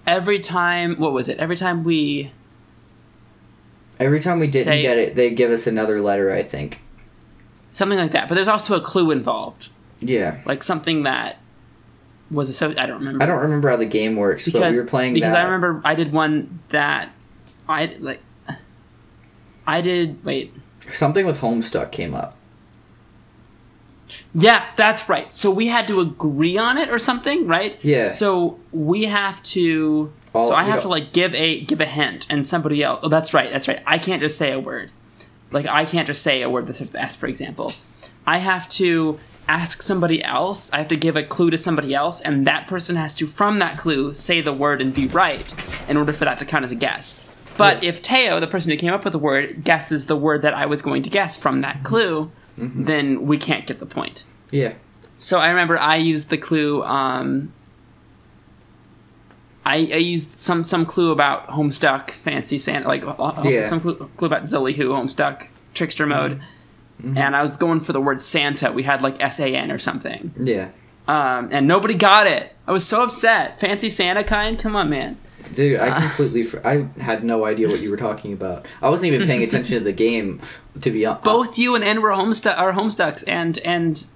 every time, what was it? Every time we Every time we didn't Say- get it, they give us another letter. I think. something like that. But there's also a clue involved, Yeah, like something that was a so I don't remember. I don't remember how the game works, but because we were playing because that. I remember I did one that I like. I did wait. something with Homestuck came up. Yeah, that's right. So we had to agree on it or something, right? Yeah. So we have to. All- so I have don't- to like give a give a hint, and somebody else. Oh, that's right. That's right. I can't just say a word. Like I can't just say a word that starts with S, for example. I have to ask somebody else. I have to give a clue to somebody else, and that person has to, from that clue, say the word and be right in order for that to count as a guess. But if Teo, the person who came up with the word, guesses the word that I was going to guess from that clue, Mm-hmm. then we can't get the point. Yeah. So I remember I used the clue. Um, I, I used some some clue about Homestuck, Fancy Santa, like uh, uh, Yeah. some clue, clue about Zillyhoo, Homestuck, Trickster Mode, Mm-hmm. and I was going for the word Santa. We had like S A N or something, Yeah. um, and nobody got it. I was so upset. Fancy Santa kind? Come on, man. Dude, I Uh. completely. Fr- I had no idea what you were talking about. I wasn't even paying *laughs* attention to the game, to be honest. Both you and N were Homestuck are Homestucks, and and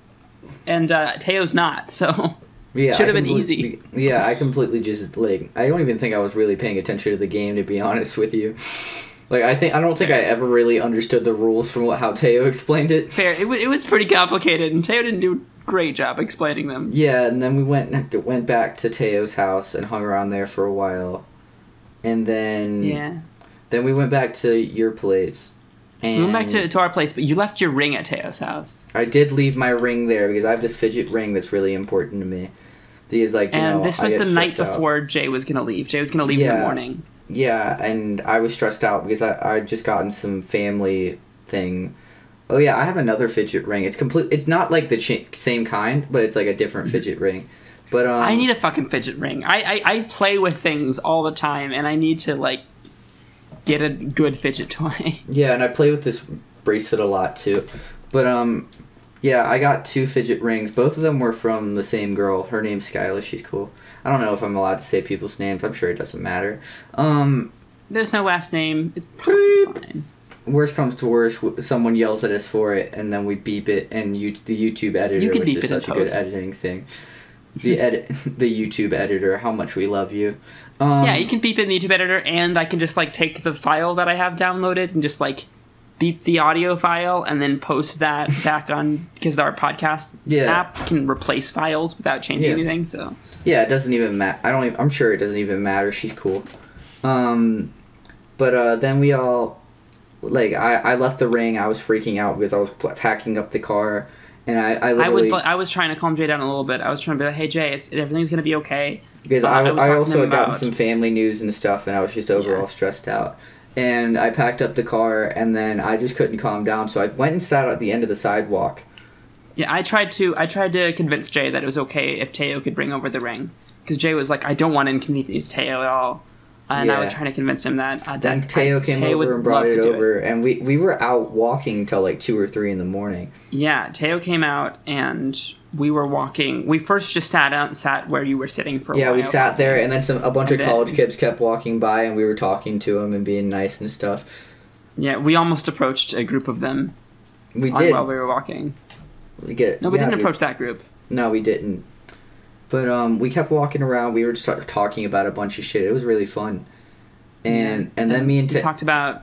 and uh, Teo's not. So *laughs* Yeah, Should've been easy. Yeah, I completely just like. I don't even think I was really paying attention to the game, to be honest with you. Like, I think I don't think I ever really understood the rules from what how Teo *laughs* explained it. fair. It was it was pretty complicated, and Teo didn't do a great job explaining them. Yeah, and then we went went back to Teo's house and hung around there for a while, and then Yeah. then we went back to your place. And We went back to, to our place, but you left your ring at Teo's house. I did leave my ring there because I have this fidget ring that's really important to me. Because like you And know, this was the night stressed out. before Jay was gonna leave. Jay was gonna leave in the morning. Yeah, and I was stressed out because I I just gotten some family thing. Oh yeah, I have another fidget ring. It's complete. It's not like the ch- same kind, but it's like a different fidget ring. But um, Mm-hmm. I need a fucking fidget ring. I, I, I play with things all the time, and I need to like get a good fidget toy. *laughs* Yeah, and I play with this bracelet a lot too. But um yeah, I got two fidget rings. Both of them were from the same girl. Her name's Skyla. She's cool. I don't know if I'm allowed to say people's names. I'm sure it doesn't matter. Um There's no last name. It's probably fine. worst comes to worst, someone yells at us for it, and then we beep it, and you, the YouTube editor, You can which beep is such a good editing thing. The edit, *laughs* the YouTube editor, how much we love you. Um, Yeah, you can beep in the YouTube editor, and I can just like take the file that I have downloaded and just like beep the audio file and then post that *laughs* back on because our podcast Yeah. app can replace files without changing Yeah. anything. So Yeah, it doesn't even matter. I don't. Even, I'm sure it doesn't even matter. She's cool. Um, but uh, then we all, like, I, I left the ring. I was freaking out because I was packing up the car, and I I I was I was trying to calm Jay down a little bit. I was trying to be like, "Hey Jay, it's everything's gonna be okay." because uh, I, I I, also had gotten some family news and stuff, and I was just overall Yeah. stressed out. And I packed up the car, and then I just couldn't calm down. So I went and sat at the end of the sidewalk. Yeah, I tried to I tried to convince Jay that it was okay if Teo could bring over the ring because Jay was like, "I don't want to inconvenience Teo at all," and I was trying to convince him that. Uh, Then that Teo I- came Teo over and brought it over, and we we were out walking till like two or three in the morning. Yeah, Teo came out and we were walking. We first just sat out, sat where you were sitting for a while. Yeah, while. we sat there, and then some a bunch And of then- college kids kept walking by, and we were talking to them and being nice and stuff. Yeah, we almost approached a group of them We did. while we were walking. We get, No, we yeah, didn't approach that group. No, we didn't. But um, we kept walking around. We were just talking about a bunch of shit. It was really fun. And and then me and we talked about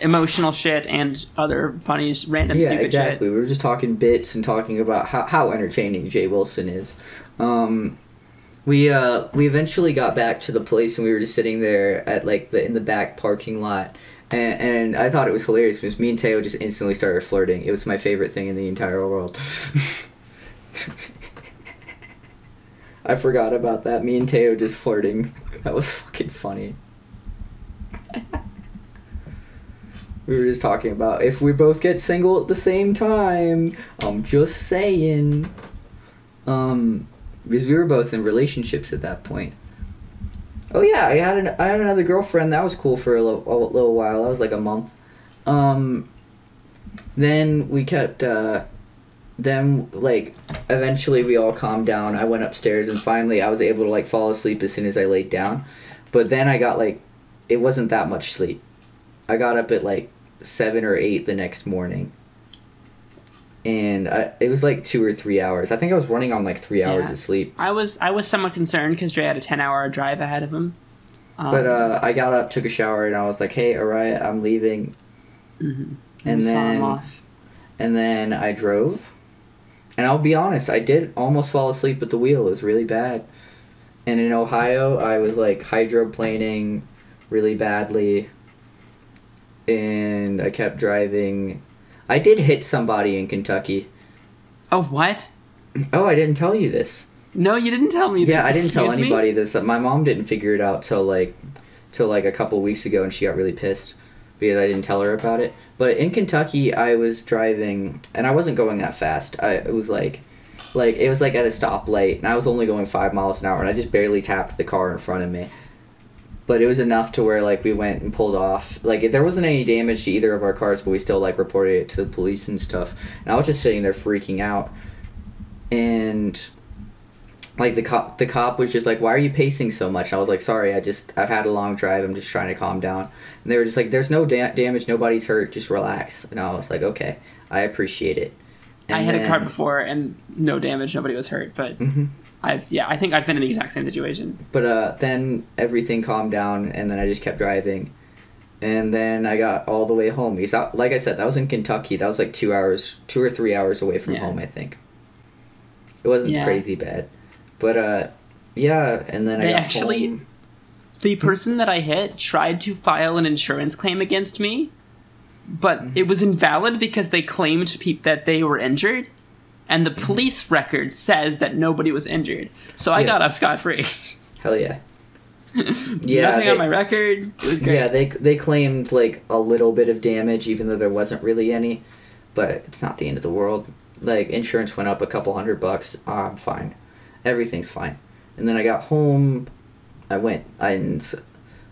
emotional shit and other funny, random, yeah, stupid exactly. shit. We were just talking bits and talking about how, how entertaining Jay Wilson is. Um, we uh we eventually got back to the place and we were just sitting there at like the in the back parking lot. And, and I thought it was hilarious because me and Teo just instantly started flirting. It was my favorite thing in the entire world. *laughs* I forgot about that. Me and Teo just flirting. That was fucking funny. *laughs* We were just talking about if we both get single at the same time. I'm just saying. Um, because we were both in relationships at that point. Oh yeah, I had an, I had another girlfriend. That was cool for a little, a little while. That was like a month. Um, then we kept. Uh, then like eventually we all calmed down. I went upstairs and finally I was able to like fall asleep as soon as I laid down. But then I got like, it wasn't that much sleep. I got up at like seven or eight the next morning. And I, it was like two or three hours. I think I was running on like three hours Yeah. of sleep. I was I was somewhat concerned because Jay had a ten hour drive ahead of him. Um, But uh, I got up, took a shower, and I was like, "Hey, Ariah, I'm leaving." mhm. and him then-. And then I drove. And I'll be honest, I did almost fall asleep at the wheel. It was really bad. And in Ohio, I was like hydroplaning really badly. And I kept driving. I did hit somebody in Kentucky. Oh what? Oh, I didn't tell you this. No, you didn't tell me. Yeah, this. I didn't tell Excuse me? anybody this. My mom didn't figure it out till like till like a couple weeks ago and she got really pissed because I didn't tell her about it. But in Kentucky, I was driving and I wasn't going that fast. I it was like like it was like at a stoplight and I was only going 5 miles an hour and I just barely tapped the car in front of me. But it was enough to where like we went and pulled off. Like there wasn't any damage to either of our cars, but we still like reported it to the police and stuff. And I was just sitting there freaking out. And like the cop the cop was just like why are you pacing so much? And i was like sorry i just i've had a long drive. I'm just trying to calm down. And they were just like there's no da- damage. Nobody's hurt. Just relax. And i was like okay. I appreciate it. I had a car before and no damage, nobody was hurt. But hmm I've yeah, I think I've been in the exact same situation. but uh then everything calmed down and then i just kept driving and then i got all the way home because I, like i said that was in kentucky that was like two hours two or three hours away from Yeah. home i think It wasn't Yeah. crazy bad, but uh, yeah. And then They I got actually- home. The person that I hit tried to file an insurance claim against me, but Mm-hmm. it was invalid because they claimed peop that they were injured, and the police record says that nobody was injured. So I Yeah. got off scot free. Hell yeah. *laughs* yeah. Nothing they- on my record. It was great. Yeah, they they claimed like a little bit of damage, even though there wasn't really any. But it's not the end of the world. Like insurance went up a couple hundred bucks. Ah, I'm fine. Everything's fine. And then I got home. I went and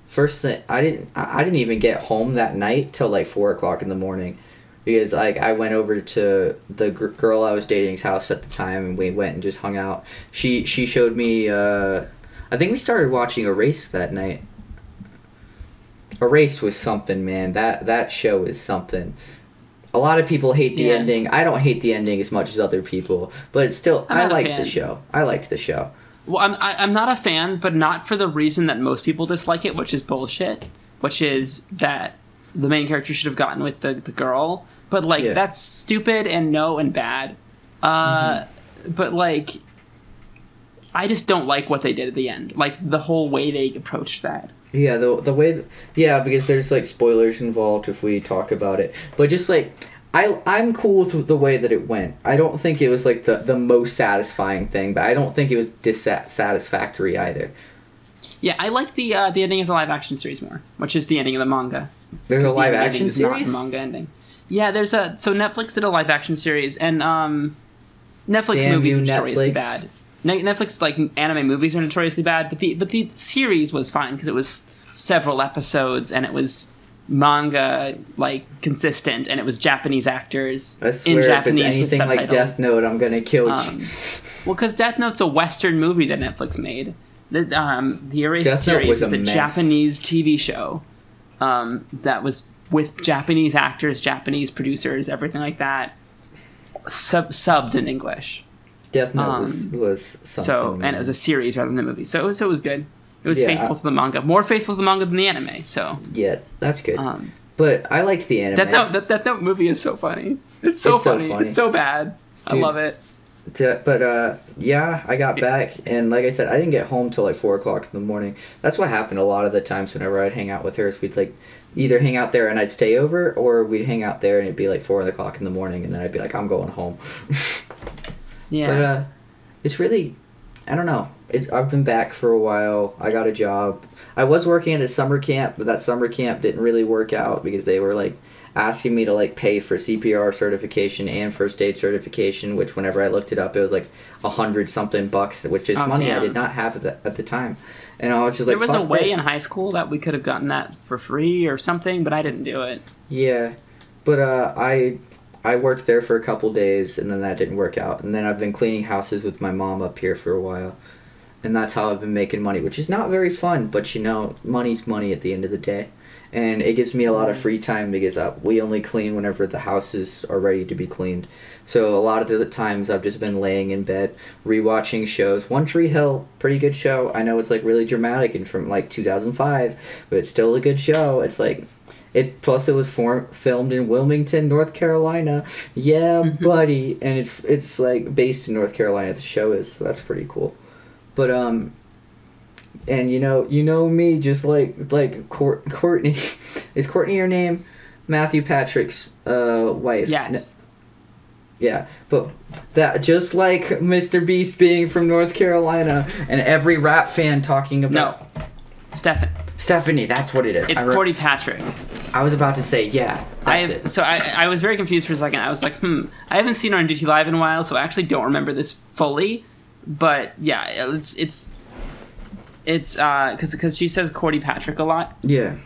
first thing I didn't I didn't even get home that night till like four o'clock in the morning. Because like I went over to the gr- girl I was dating's house at the time, and we went and just hung out. She she showed me. Uh, I think we started watching Erased that night. Erased was something, man. That that show is something. A lot of people hate the Yeah. ending. I don't hate the ending as much as other people, but still I'm I liked the show. I liked the show. Well, I'm I, I'm not a fan, but not for the reason that most people dislike it, which is bullshit. Which is that the main character should have gotten with the the girl, but like Yeah. that's stupid and no and bad. Uh, but like, I just don't like what they did at the end. Like the whole way they approached that. Yeah, the the way, yeah, because there's like spoilers involved if we talk about it. But just like, I I'm cool with the way that it went. I don't think it was like the the most satisfying thing, but I don't think it was dissatisfactory either. Yeah, I like the uh, the ending of the live action series more, which is the ending of the manga. There's a the live ending action is not series. the manga ending. Yeah, there's a so Netflix did a live action series, and um, Netflix Damn movies you, are notoriously Netflix. bad. Netflix like anime movies are notoriously bad, but the but the series was fine because it was several episodes and it was manga like consistent and it was Japanese actors I swear, in if it's anything with like. Death Note, I'm gonna kill you. Um, well, because Death Note's a Western movie that Netflix made. The, um, the Erased series was is a. Japanese TV show um, that was with Japanese actors, Japanese producers, everything like that, sub- subbed in English. Death Note was um, was something. So, and it was a series rather than a movie. So, it was, it was good. It was Yeah, faithful I- to the manga, more faithful to the manga than the anime. So, yeah, that's good. um, but I liked the anime. Death Note, that, Note movie is so funny. It's so, It's so funny. funny. It's so bad. I love it. To- but uh, yeah, I got back, and like I said, I didn't get home till like four o'clock in the morning. That's what happened a lot of the times whenever I'd hang out with her. Is we'd like either hang out there and I'd stay over, or we'd hang out there and it'd be like four o'clock in the morning, and then I'd be like, I'm going home. *laughs* Yeah. But uh, it's really, I don't know. It's I've been back for a while. I got a job. I was working at a summer camp, but that summer camp didn't really work out because they were like asking me to like pay for CPR certification and first aid certification, which whenever I looked it up, it was like a hundred something bucks, which is Oh, money I did not have at the, at the time. And I was just like, there was a way this." in high school that we could have gotten that for free or something, but I didn't do it. Yeah, but uh, I I worked there for a couple days, and then that didn't work out. And then I've been cleaning houses with my mom up here for a while, and that's how I've been making money, which is not very fun. But you know, money's money at the end of the day, and it gives me a lot of free time because uh, we only clean whenever the houses are ready to be cleaned. So a lot of the times I've just been laying in bed rewatching shows. One Tree Hill, pretty good show. I know it's like really dramatic and from like 2005, but it's still a good show. It's like it's plus it was form, filmed in Wilmington, North Carolina. Yeah, buddy, and it's it's like based in North Carolina. The show is so that's pretty cool. But um, and you know you know me just like like Court, Courtney, *laughs* is Courtney your name? Matthew Patrick's uh wife. Yes. Yeah, but that just like Mr. Beast being from North Carolina and every rap fan talking about No. Stefan. Stephanie. That's what it is. It's re- Cordy Patrick. I was about to say yeah. I it. so I I was very confused for a second. I was like, hmm, I haven't seen her on GT Live in a while, so I actually don't remember this fully. But yeah, it's it's it's uh because because she says Cordy Patrick a lot, Yeah.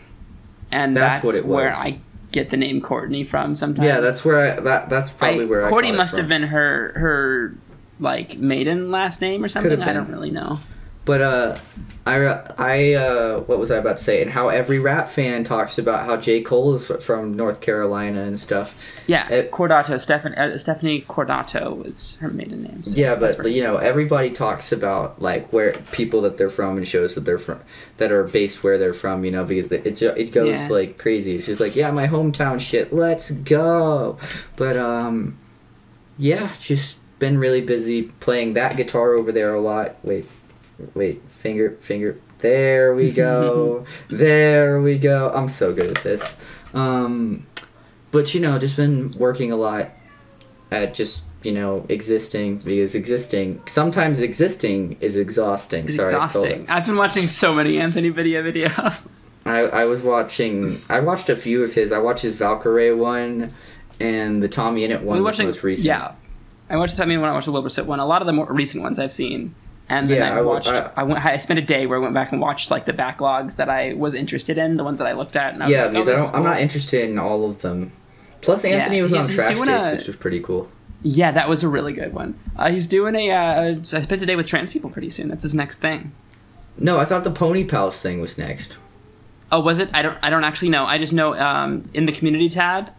and That's that's, what it where. I get the name Courtney from. Sometimes. Yeah, that's where I that that's probably I, where I got it must have been her her like maiden last name or something. I don't really know. But uh, I I uh, what was I about to say? And how every rap fan talks about how J Cole is from North Carolina and stuff. Yeah, It- Cordato. Stephan, uh, Stephanie Cordato was her maiden name. so Yeah, but you know everybody talks about like where people that they're from and shows that they're from that are based where they're from. You know because it it goes Yeah. like crazy. It's just like yeah, my hometown shit. Let's go. But um, yeah, just been really busy playing that guitar over there a lot. Wait, wait, finger, finger. There we go. *laughs* there we go. I'm so good at this. Um, but you know, just been working a lot at just you know existing because existing sometimes existing is exhausting. It's Sorry, exhausting. I've been watching so many Anthony video videos. *laughs* I, I was watching. I watched a few of his. I watched his Valkyrae one, and the TommyInnit one we watching most recent. Yeah, I watched. the Tommy one. I watched the Wilbur one, a lot of the more recent ones I've seen, and then Yeah, I I watched. I- I, went. I spent a day where I went back and watched like the backlogs that I was interested in, the ones that I looked at. And I was yeah, like, oh, because I don't, I'm not interested in all of them. Plus, Anthony was he's- on Trash Taste, a- which was pretty cool. Yeah, that was a really good one. Uh, he's doing a. Uh, I spent a day with trans people pretty soon. That's his next thing. No, I thought the Pony Pals thing was next. Oh, was it? I don't. I don't actually know. I just know um, in the community tab,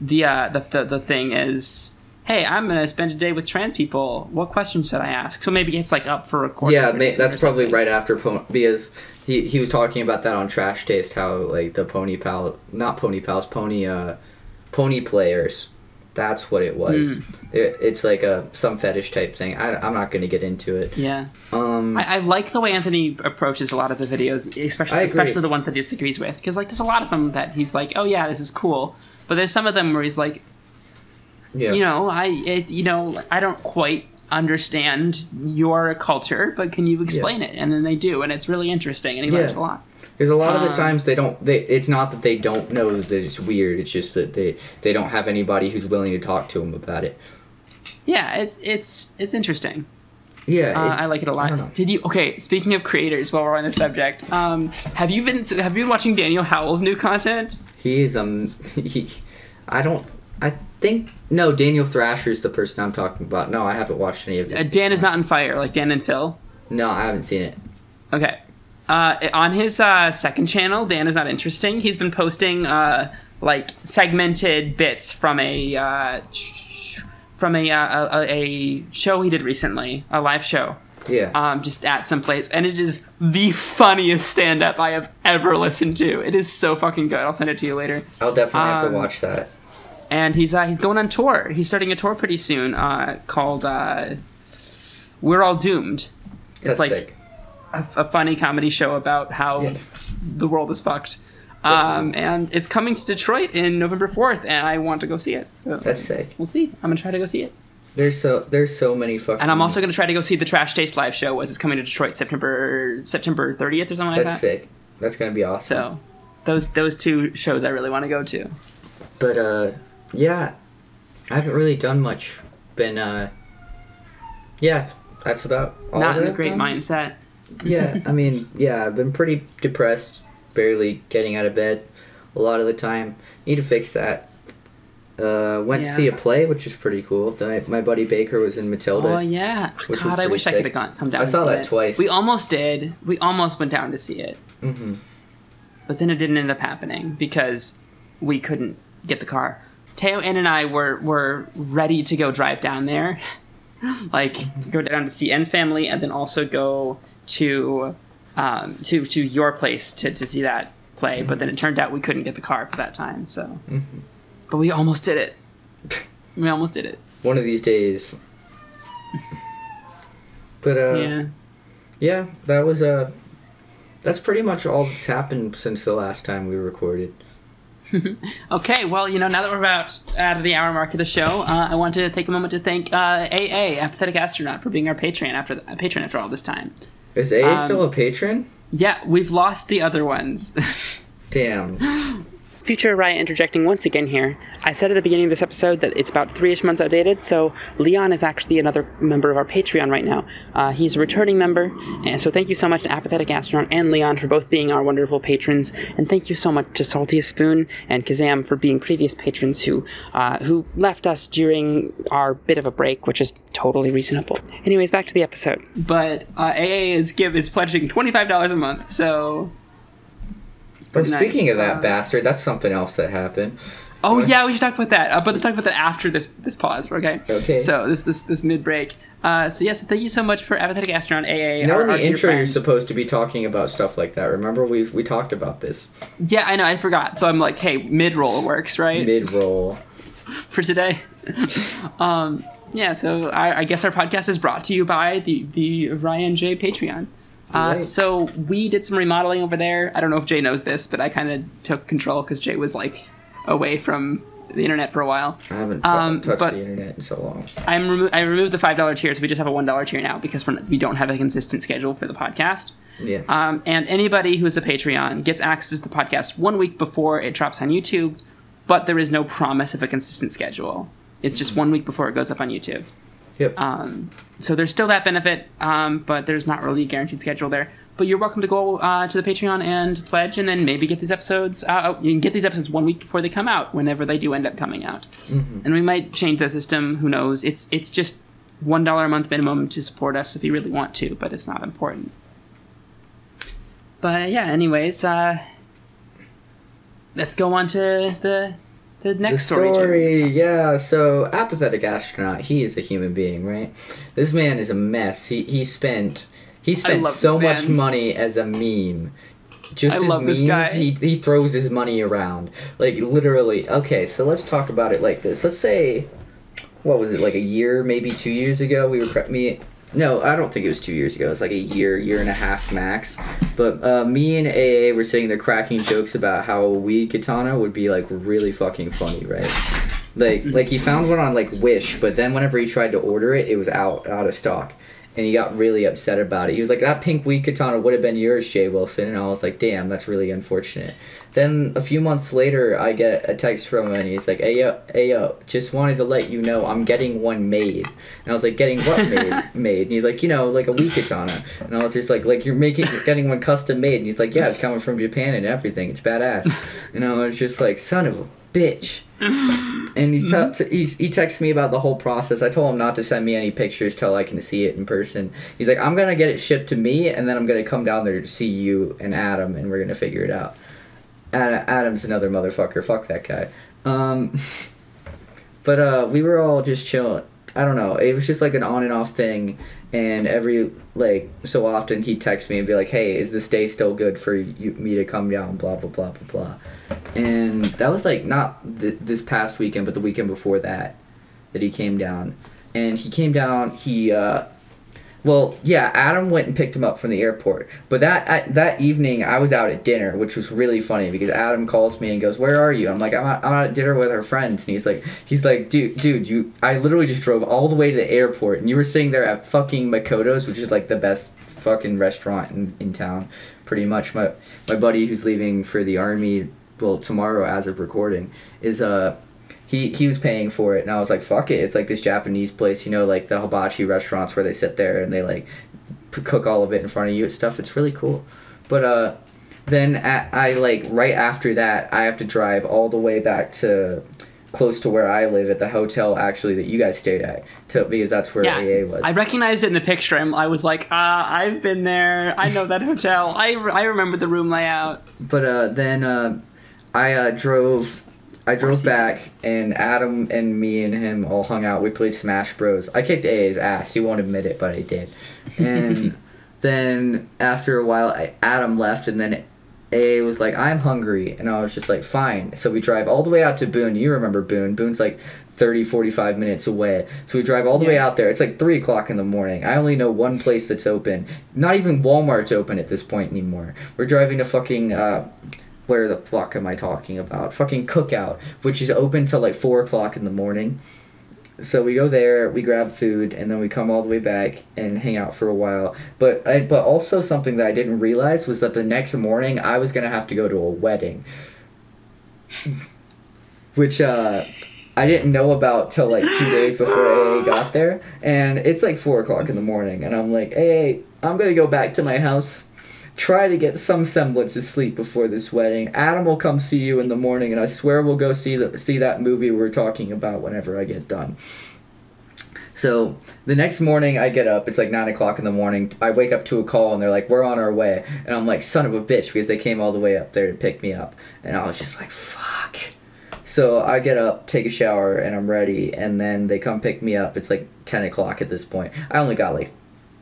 the, uh, the the the thing is, hey, I'm gonna spend a day with trans people. What questions should I ask? So maybe it's like up for a recording. yeah, pretty ma- soon or that's probably something. right after Pony because he he was talking about that on Trash Taste how like the Pony Pal, not Pony Pals, Pony uh, Pony Players. That's what it was. Hmm. It, it's like a some fetish type thing. I, I'm not gonna get into it. Yeah, Um, I, I like the way Anthony approaches a lot of the videos, especially especially the ones that he disagrees with. Because like, there's a lot of them that he's like, oh yeah, this is cool. But there's some of them where he's like, yeah. you know, I it, you know, I don't quite understand your culture, but can you explain it? And then they do, and it's really interesting, and he Yeah. learns a lot. Because a lot of the Um, times they don't. They it's not that they don't know that it's weird. It's just that they they don't have anybody who's willing to talk to them about it. Yeah, it's it's it's interesting. Yeah, Uh, it- I like it a lot. Did you? Okay, speaking of creators, while we're on the subject, um, have you been have you been watching Daniel Howell's new content? he is um *laughs* he. I don't. I think no. Daniel Thrasher is the person I'm talking about. No, I haven't watched any of Uh. Dan is not on fire, like Dan and Phil. No, I haven't seen it. Okay. Uh, on his uh, second channel, Dan is not interesting. He's been posting uh, like segmented bits from a uh, from a, uh, a a show he did recently, a live show. Yeah. um, just at some place, and it is the funniest stand up I have ever listened to. It is so fucking good. I'll send it to you later. I'll definitely have um, to watch that. And he's uh, he's going on tour. He's starting a tour pretty soon uh, called uh, "We're All Doomed." It's That's like a, a funny comedy show about how Yeah. the world is fucked. Um, and it's coming to Detroit in November fourth, and I want to go see it. So That's sick. we'll see. I'm gonna try to go see it. There's so there's so many fucking. And I'm also going to try to go see the Trash Taste live show, which is coming to Detroit September September 30th or something like That's that. sick. That's gonna be awesome. So those those two shows I really want to go to. But uh, yeah, I haven't really done much. Been uh, yeah, that's about all Not in a great mindset. *laughs* yeah, I mean, yeah, I've been pretty depressed, barely getting out of bed a lot of the time. Need to fix that. Uh, went to see a play, which was pretty cool. My, my buddy Baker was in Matilda. Oh yeah, God, I wish I could have gone come down. I and saw that it. twice. We almost did. We almost went down to see it, Mm-hmm. but then it didn't end up happening because we couldn't get the car. Teo Ann and I were were ready to go drive down there, *gasps* like go down to see N's family, and then also go to um, to to your place to, to see that play. But then it turned out we couldn't get the car for that time. So, but we almost did it. We almost did it. One of these days. But uh, yeah. yeah, that was uh, that's pretty much all that's happened since the last time we recorded. *laughs* Okay, well, you know, now that we're about out of the hour mark of the show, uh, I want to take a moment to thank uh, AA, Apathetic Astronaut, for being our patron after the, patron after all this time. Is AA Um, still a patron? Yeah, we've lost the other ones. *laughs* Damn. Future Ariah interjecting once again here. I said at the beginning of this episode that it's about three ish months outdated, so Leon is actually another member of our Patreon right now. Uh, he's a returning member, and so thank you so much to Apathetic Astronaut and Leon for both being our wonderful patrons, and thank you so much to Salty Spoon and Kazam for being previous patrons who uh, who left us during our bit of a break, which is totally reasonable. Anyways, back to the episode. But uh, AA is give is pledging twenty five dollars a month, so. It's But nice. speaking of that Uh, bastard, that's something else that happened. Oh yeah, we should talk about that. Uh, but let's talk about that after this this pause, okay? Okay. So this this this mid break. Uh, so yes, thank you so much for Apathetic Astronaut AA. You know, our- in the dear intro, you're supposed to be talking about stuff like that. Remember, we we talked about this Yeah, I know. I forgot. So I'm like, hey, mid roll works, right? mid roll. *laughs* for today. *laughs* um, yeah, so I, I, guess our podcast is brought to you by the the Ryan J Patreon. Uh, right. So we did some remodeling over there. I don't know if Jay knows this, but I kind of took control because Jay was like away from the internet for a while. I haven't t- um, touched the internet in so long. I'm remo- I removed the five dollar tier, so we just have a one dollar tier now because we're, we don't have a consistent schedule for the podcast. Yeah. Um, and anybody who's a Patreon gets access to the podcast one week before it drops on YouTube, but there is no promise of a consistent schedule. It's just one week before it goes up on YouTube. Yep. Um, so there's still that benefit, um, but there's not really a guaranteed schedule there. But you're welcome to go uh, to the Patreon and pledge, and then maybe get these episodes. Uh, oh, you can get these episodes one week before they come out, whenever they do end up coming out. Mm-hmm. And we might change the system. Who knows? It's it's just one dollar a month minimum to support us if you really want to, but it's not important. But yeah, anyways, uh, let's go on to the the next the story. story yeah, so apathetic astronaut. He is a human being, right? This man is a mess. He he spent he spent so much money as a meme. Just I as memes, he he throws his money around like literally. Okay, so let's talk about it like this. Let's say, what was it like a year, maybe two years ago? We were me no, I don't think it was two years ago. It was like a year, year and a half max. But uh, me and AA were sitting there cracking jokes about how a weed katana would be like really fucking funny, right? Like, like he found one on like Wish, but then whenever he tried to order it, it was out out of stock and he got really upset about it. He was like, "That pink weed katana would have been yours, Jay Wilson," and I was like, "Damn, that's really unfortunate." Then a few months later, I get a text from him, and he's like, "Hey yo, hey yo, just wanted to let you know I'm getting one made." And I was like, "Getting what *laughs* made?" made? And he's like, "You know, like a weed katana." And I was just like, "Like you're making, you're getting one custom made?" And he's like, "Yeah, it's coming from Japan and everything. It's badass." and I was just like, "Son of a bitch." And he, t- he he texts me about the whole process. I told him not to send me any pictures till I can see it in person. He's like, I'm gonna get it shipped to me, and then I'm gonna come down there to see you and Adam, and we're gonna figure it out. Ad- Adam's another motherfucker. Fuck that guy. Um, *laughs* but uh, we were all just chilling. I don't know. It was just like an on and off thing, and every like so often he'd text me and be like, "Hey, is this day still good for you, me to come down?" Blah blah blah blah blah and that was like not th- this past weekend, but the weekend before that, that he came down, and he came down. He, uh, well, yeah, Adam went and picked him up from the airport. But that that evening, I was out at dinner, which was really funny because Adam calls me and goes, "Where are you?" I'm like, "I'm out, I'm out at dinner with our friends," and he's like, "He's like, dude, dude, you, I literally just drove all the way to the airport, and you were sitting there at fucking Makoto's, which is like the best fucking restaurant in, in town." Pretty much, my my buddy who's leaving for the army well tomorrow as of recording is uh he he was paying for it and I was like fuck it it's like this Japanese place you know like the hibachi restaurants where they sit there and they like p- cook all of it in front of you and stuff it's really cool but uh then at, I like right after that I have to drive all the way back to close to where I live at the hotel actually that you guys stayed at to, because that's where yeah, AA was. I recognized it in the picture and I was like, ah, I've been there. I know that hotel. I, I remember the room layout. But uh, then uh, I uh, drove. I drove back, and Adam and me and him all hung out. We played Smash Bros. I kicked A's ass. He won't admit it, but I did. And *laughs* then after a while, I, Adam left, and then A was like, "I'm hungry," and I was just like, "Fine." So we drive all the way out to Boone. You remember Boone? Boone's like 30, 45 minutes away. So we drive all the yeah. way out there. It's like 3 o'clock in the morning. I only know one place that's open. Not even Walmart's open at this point anymore. We're driving to fucking. Uh, where the fuck am I talking about? Fucking cookout, which is open till like four o'clock in the morning. So we go there, we grab food, and then we come all the way back and hang out for a while. But I, but also something that I didn't realize was that the next morning I was gonna have to go to a wedding, *laughs* which uh, I didn't know about till like two days before AA got there, and it's like four o'clock in the morning, and I'm like, hey, I'm gonna go back to my house try to get some semblance of sleep before this wedding. Adam will come see you in the morning, and I swear we'll go see the, see that movie we're talking about whenever I get done. So the next morning, I get up. It's like nine o'clock in the morning. I wake up to a call, and they're like, "We're on our way," and I'm like, "Son of a bitch," because they came all the way up there to pick me up, and I was just like, "Fuck." So I get up, take a shower, and I'm ready, and then they come pick me up. It's like ten o'clock at this point. I only got like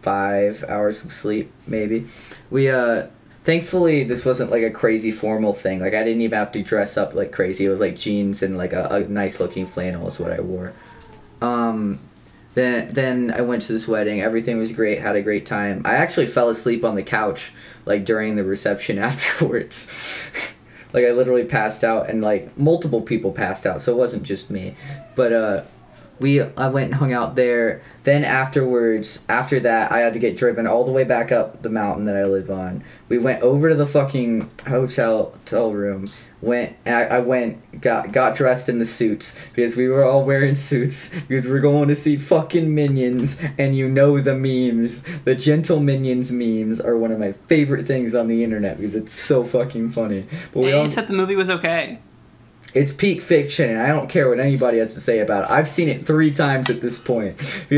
five hours of sleep, maybe. We uh thankfully this wasn't like a crazy formal thing. Like I didn't even have to dress up like crazy. It was like jeans and like a, a nice looking flannel is what I wore. Um, then then I went to this wedding. Everything was great. Had a great time. I actually fell asleep on the couch like during the reception *laughs* afterwards. like I literally passed out, and like multiple people passed out, so it wasn't just me. But uh, we I went and hung out there. Then afterwards, after that, I had to get driven all the way back up the mountain that I live on. We went over to the fucking hotel hotel room. Went I, I went got got dressed in the suits because we were all wearing suits because we're going to see fucking minions and you know the memes the gentle minions memes are one of my favorite things on the internet because it's so fucking funny but we all, said the movie was okay. It's peak fiction, and I don't care what anybody has to say about it. I've seen it three times at this point. *laughs*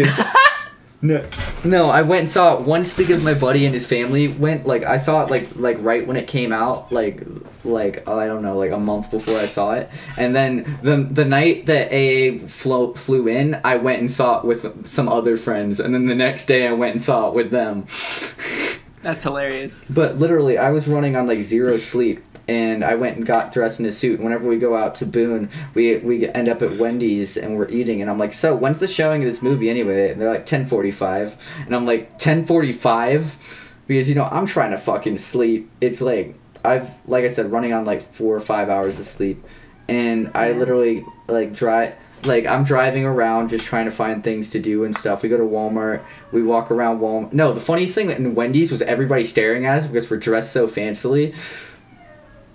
No, no, I went and saw it once because my buddy and his family went. Like I saw it like like right when it came out, like like I don't know, like a month before I saw it. And then the the night that AA flew flew in, I went and saw it with some other friends. And then the next day, I went and saw it with them. That's hilarious. But literally, I was running on like zero sleep, and I went and got dressed in a suit. And Whenever we go out to Boone, we we end up at Wendy's and we're eating, and I'm like, "So when's the showing of this movie anyway?" And they're like, "10:45," and I'm like, "10:45," because you know I'm trying to fucking sleep. It's like I've like I said, running on like four or five hours of sleep, and I literally like drive like I'm driving around just trying to find things to do and stuff. We go to Walmart, we walk around Walmart. No, the funniest thing in Wendy's was everybody staring at us because we're dressed so fancily.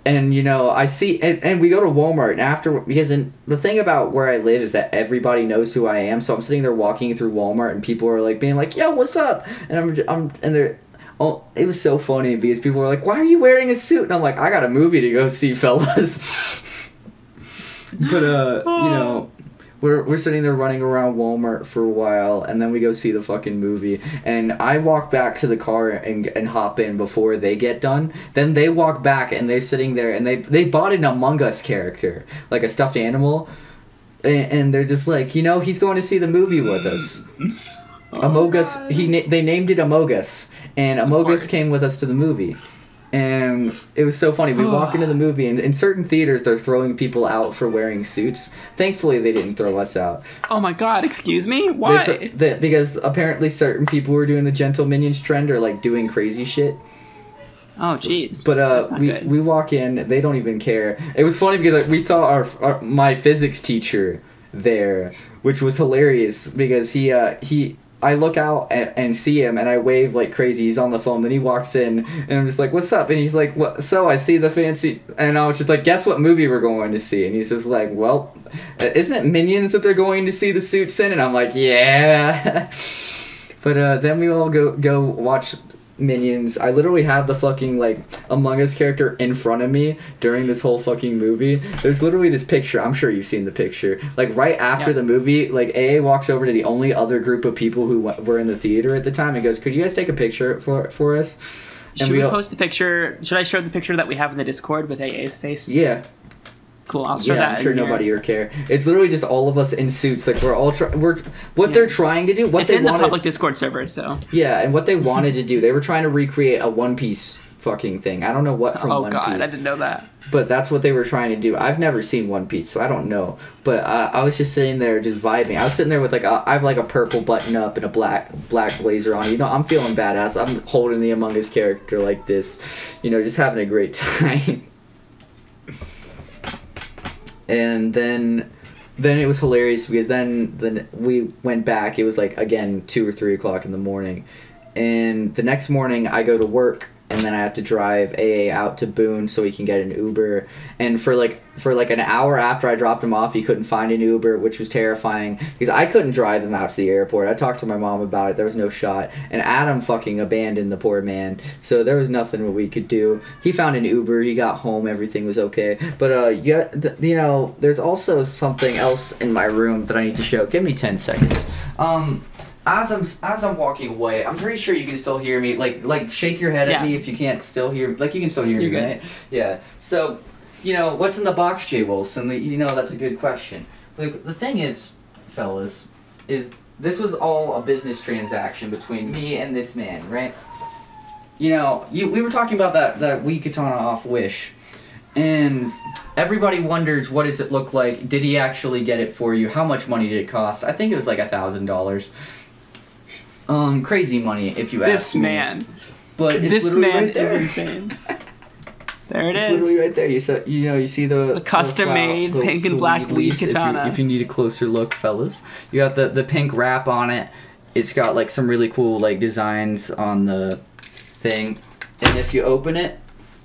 And you know, I see, and, and we go to Walmart, and after because in, the thing about where I live is that everybody knows who I am. So I'm sitting there walking through Walmart, and people are like being like, "Yo, what's up?" And I'm, I'm, and they're, oh, it was so funny because people were like, "Why are you wearing a suit?" And I'm like, "I got a movie to go see, *laughs* fellas." but uh, you know, we're, we're sitting there running around Walmart for a while, and then we go see the fucking movie. And I walk back to the car and, and hop in before they get done. Then they walk back, and they're sitting there, and they they bought an Among Us character, like a stuffed animal, and, and they're just like, you know, he's going to see the movie with us. *laughs* Amogus, he oh, na- they named it Amogus, and Amogus course. came with us to the movie. And it was so funny. We walk into the *sighs* movie, and in certain theaters, they're throwing people out for wearing suits. Thankfully, they didn't throw us out. Oh my god, excuse me? They Why? th- they- because apparently, certain people who are doing the Gentle Minions trend are like doing crazy shit. oh jeez. But uh, we good. we walk in, they don't even care. It was funny because like, we saw our, our my physics teacher there, which was hilarious because he uh he. I look out and, and see him and I wave like crazy. He's on the phone. Then he walks in and I'm just like, "What's up?" And he's like, "What?" So I see the fancy, and I was just like, "Guess what movie we're going to see?" And he's just like, "Well, uh, isn't it Minions that they're going to see the suits in?" And I'm like, "Yeah." *laughs* but uh, then we all go go watch Minions. I literally have the fucking like Among Us character in front of me during this whole fucking movie. There's literally this picture. I'm sure you've seen the picture. Like right after Yeah. the movie, like AA walks over to the only other group of people who wa- were in the theater at the time and goes, "Could you guys take a picture for for us?" Should we all- post the picture? Should I show the picture that we have in the Discord with AA's face? Yeah, Cool. I'll show yeah. that. I'm sure in here. nobody would care. It's literally just all of us in suits. Like we're all try- we're what Yeah. they're trying to do. What It's they in the public Discord server, so. Yeah, and what they wanted to do, they were trying to recreate a One Piece fucking thing. I don't know what from oh One god, Piece. I didn't know that. But that's what they were trying to do. I've never seen One Piece, so I don't know. But uh, I was just sitting there, just vibing. I was sitting there with like a, I have like a purple button up and a black black blazer on. You know, I'm feeling badass. I'm holding the Among Us character like this, you know, just having a great *laughs* time. And then, then it was hilarious because then then we went back. It was like again two or three o'clock in the morning, and the next morning I go to work and then I have to drive AA out to Boone so he can get an Uber. And for like for like an hour after I dropped him off, he couldn't find an Uber, which was terrifying because I couldn't drive him out to the airport. I talked to my mom about it. There was no shot. And Adam fucking abandoned the poor man. So there was nothing that we could do. He found an Uber. He got home. Everything was okay. But uh, yeah, th- you know, there's also something else in my room that I need to show. Give me ten seconds. Um as I'm as I'm walking away, I'm pretty sure you can still hear me. Like like shake your head Yeah. at me if you can't still hear. Like you can still hear You're me, good. right? Yeah. So, you know, what's in the box, Jay Wilson? You know, that's a good question. Like the thing is, fellas, is this was all a business transaction between me and this man, right? You know, you we were talking about that that Wii Katana off Wish, and everybody wonders what does it look like? Did he actually get it for you? How much money did it cost? I think it was like a thousand dollars. Um, crazy money if you This ask me. This man. But This man right is insane. *laughs* There it It's literally right there. You saw, you know, you see the, The custom-made flower- pink and black lead leaves if you- katana. If you, need a closer look, fellas, you got the the pink wrap on it. It's got like some really cool like designs on the thing, and if you open it,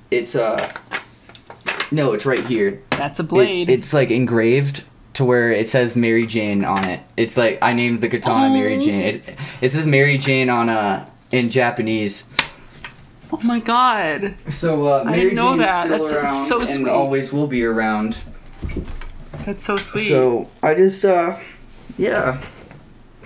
it's uh, no, it's right here. That's a It- blade. it's like engraved to where it says Mary Jane on it. It's like I named the katana Mary Oh. Jane. It, it says Mary Jane on uh in Japanese. oh my god. So uh, I didn't know Jane's that. That's around so and sweet. always will be around. That's so sweet. So I just uh, yeah.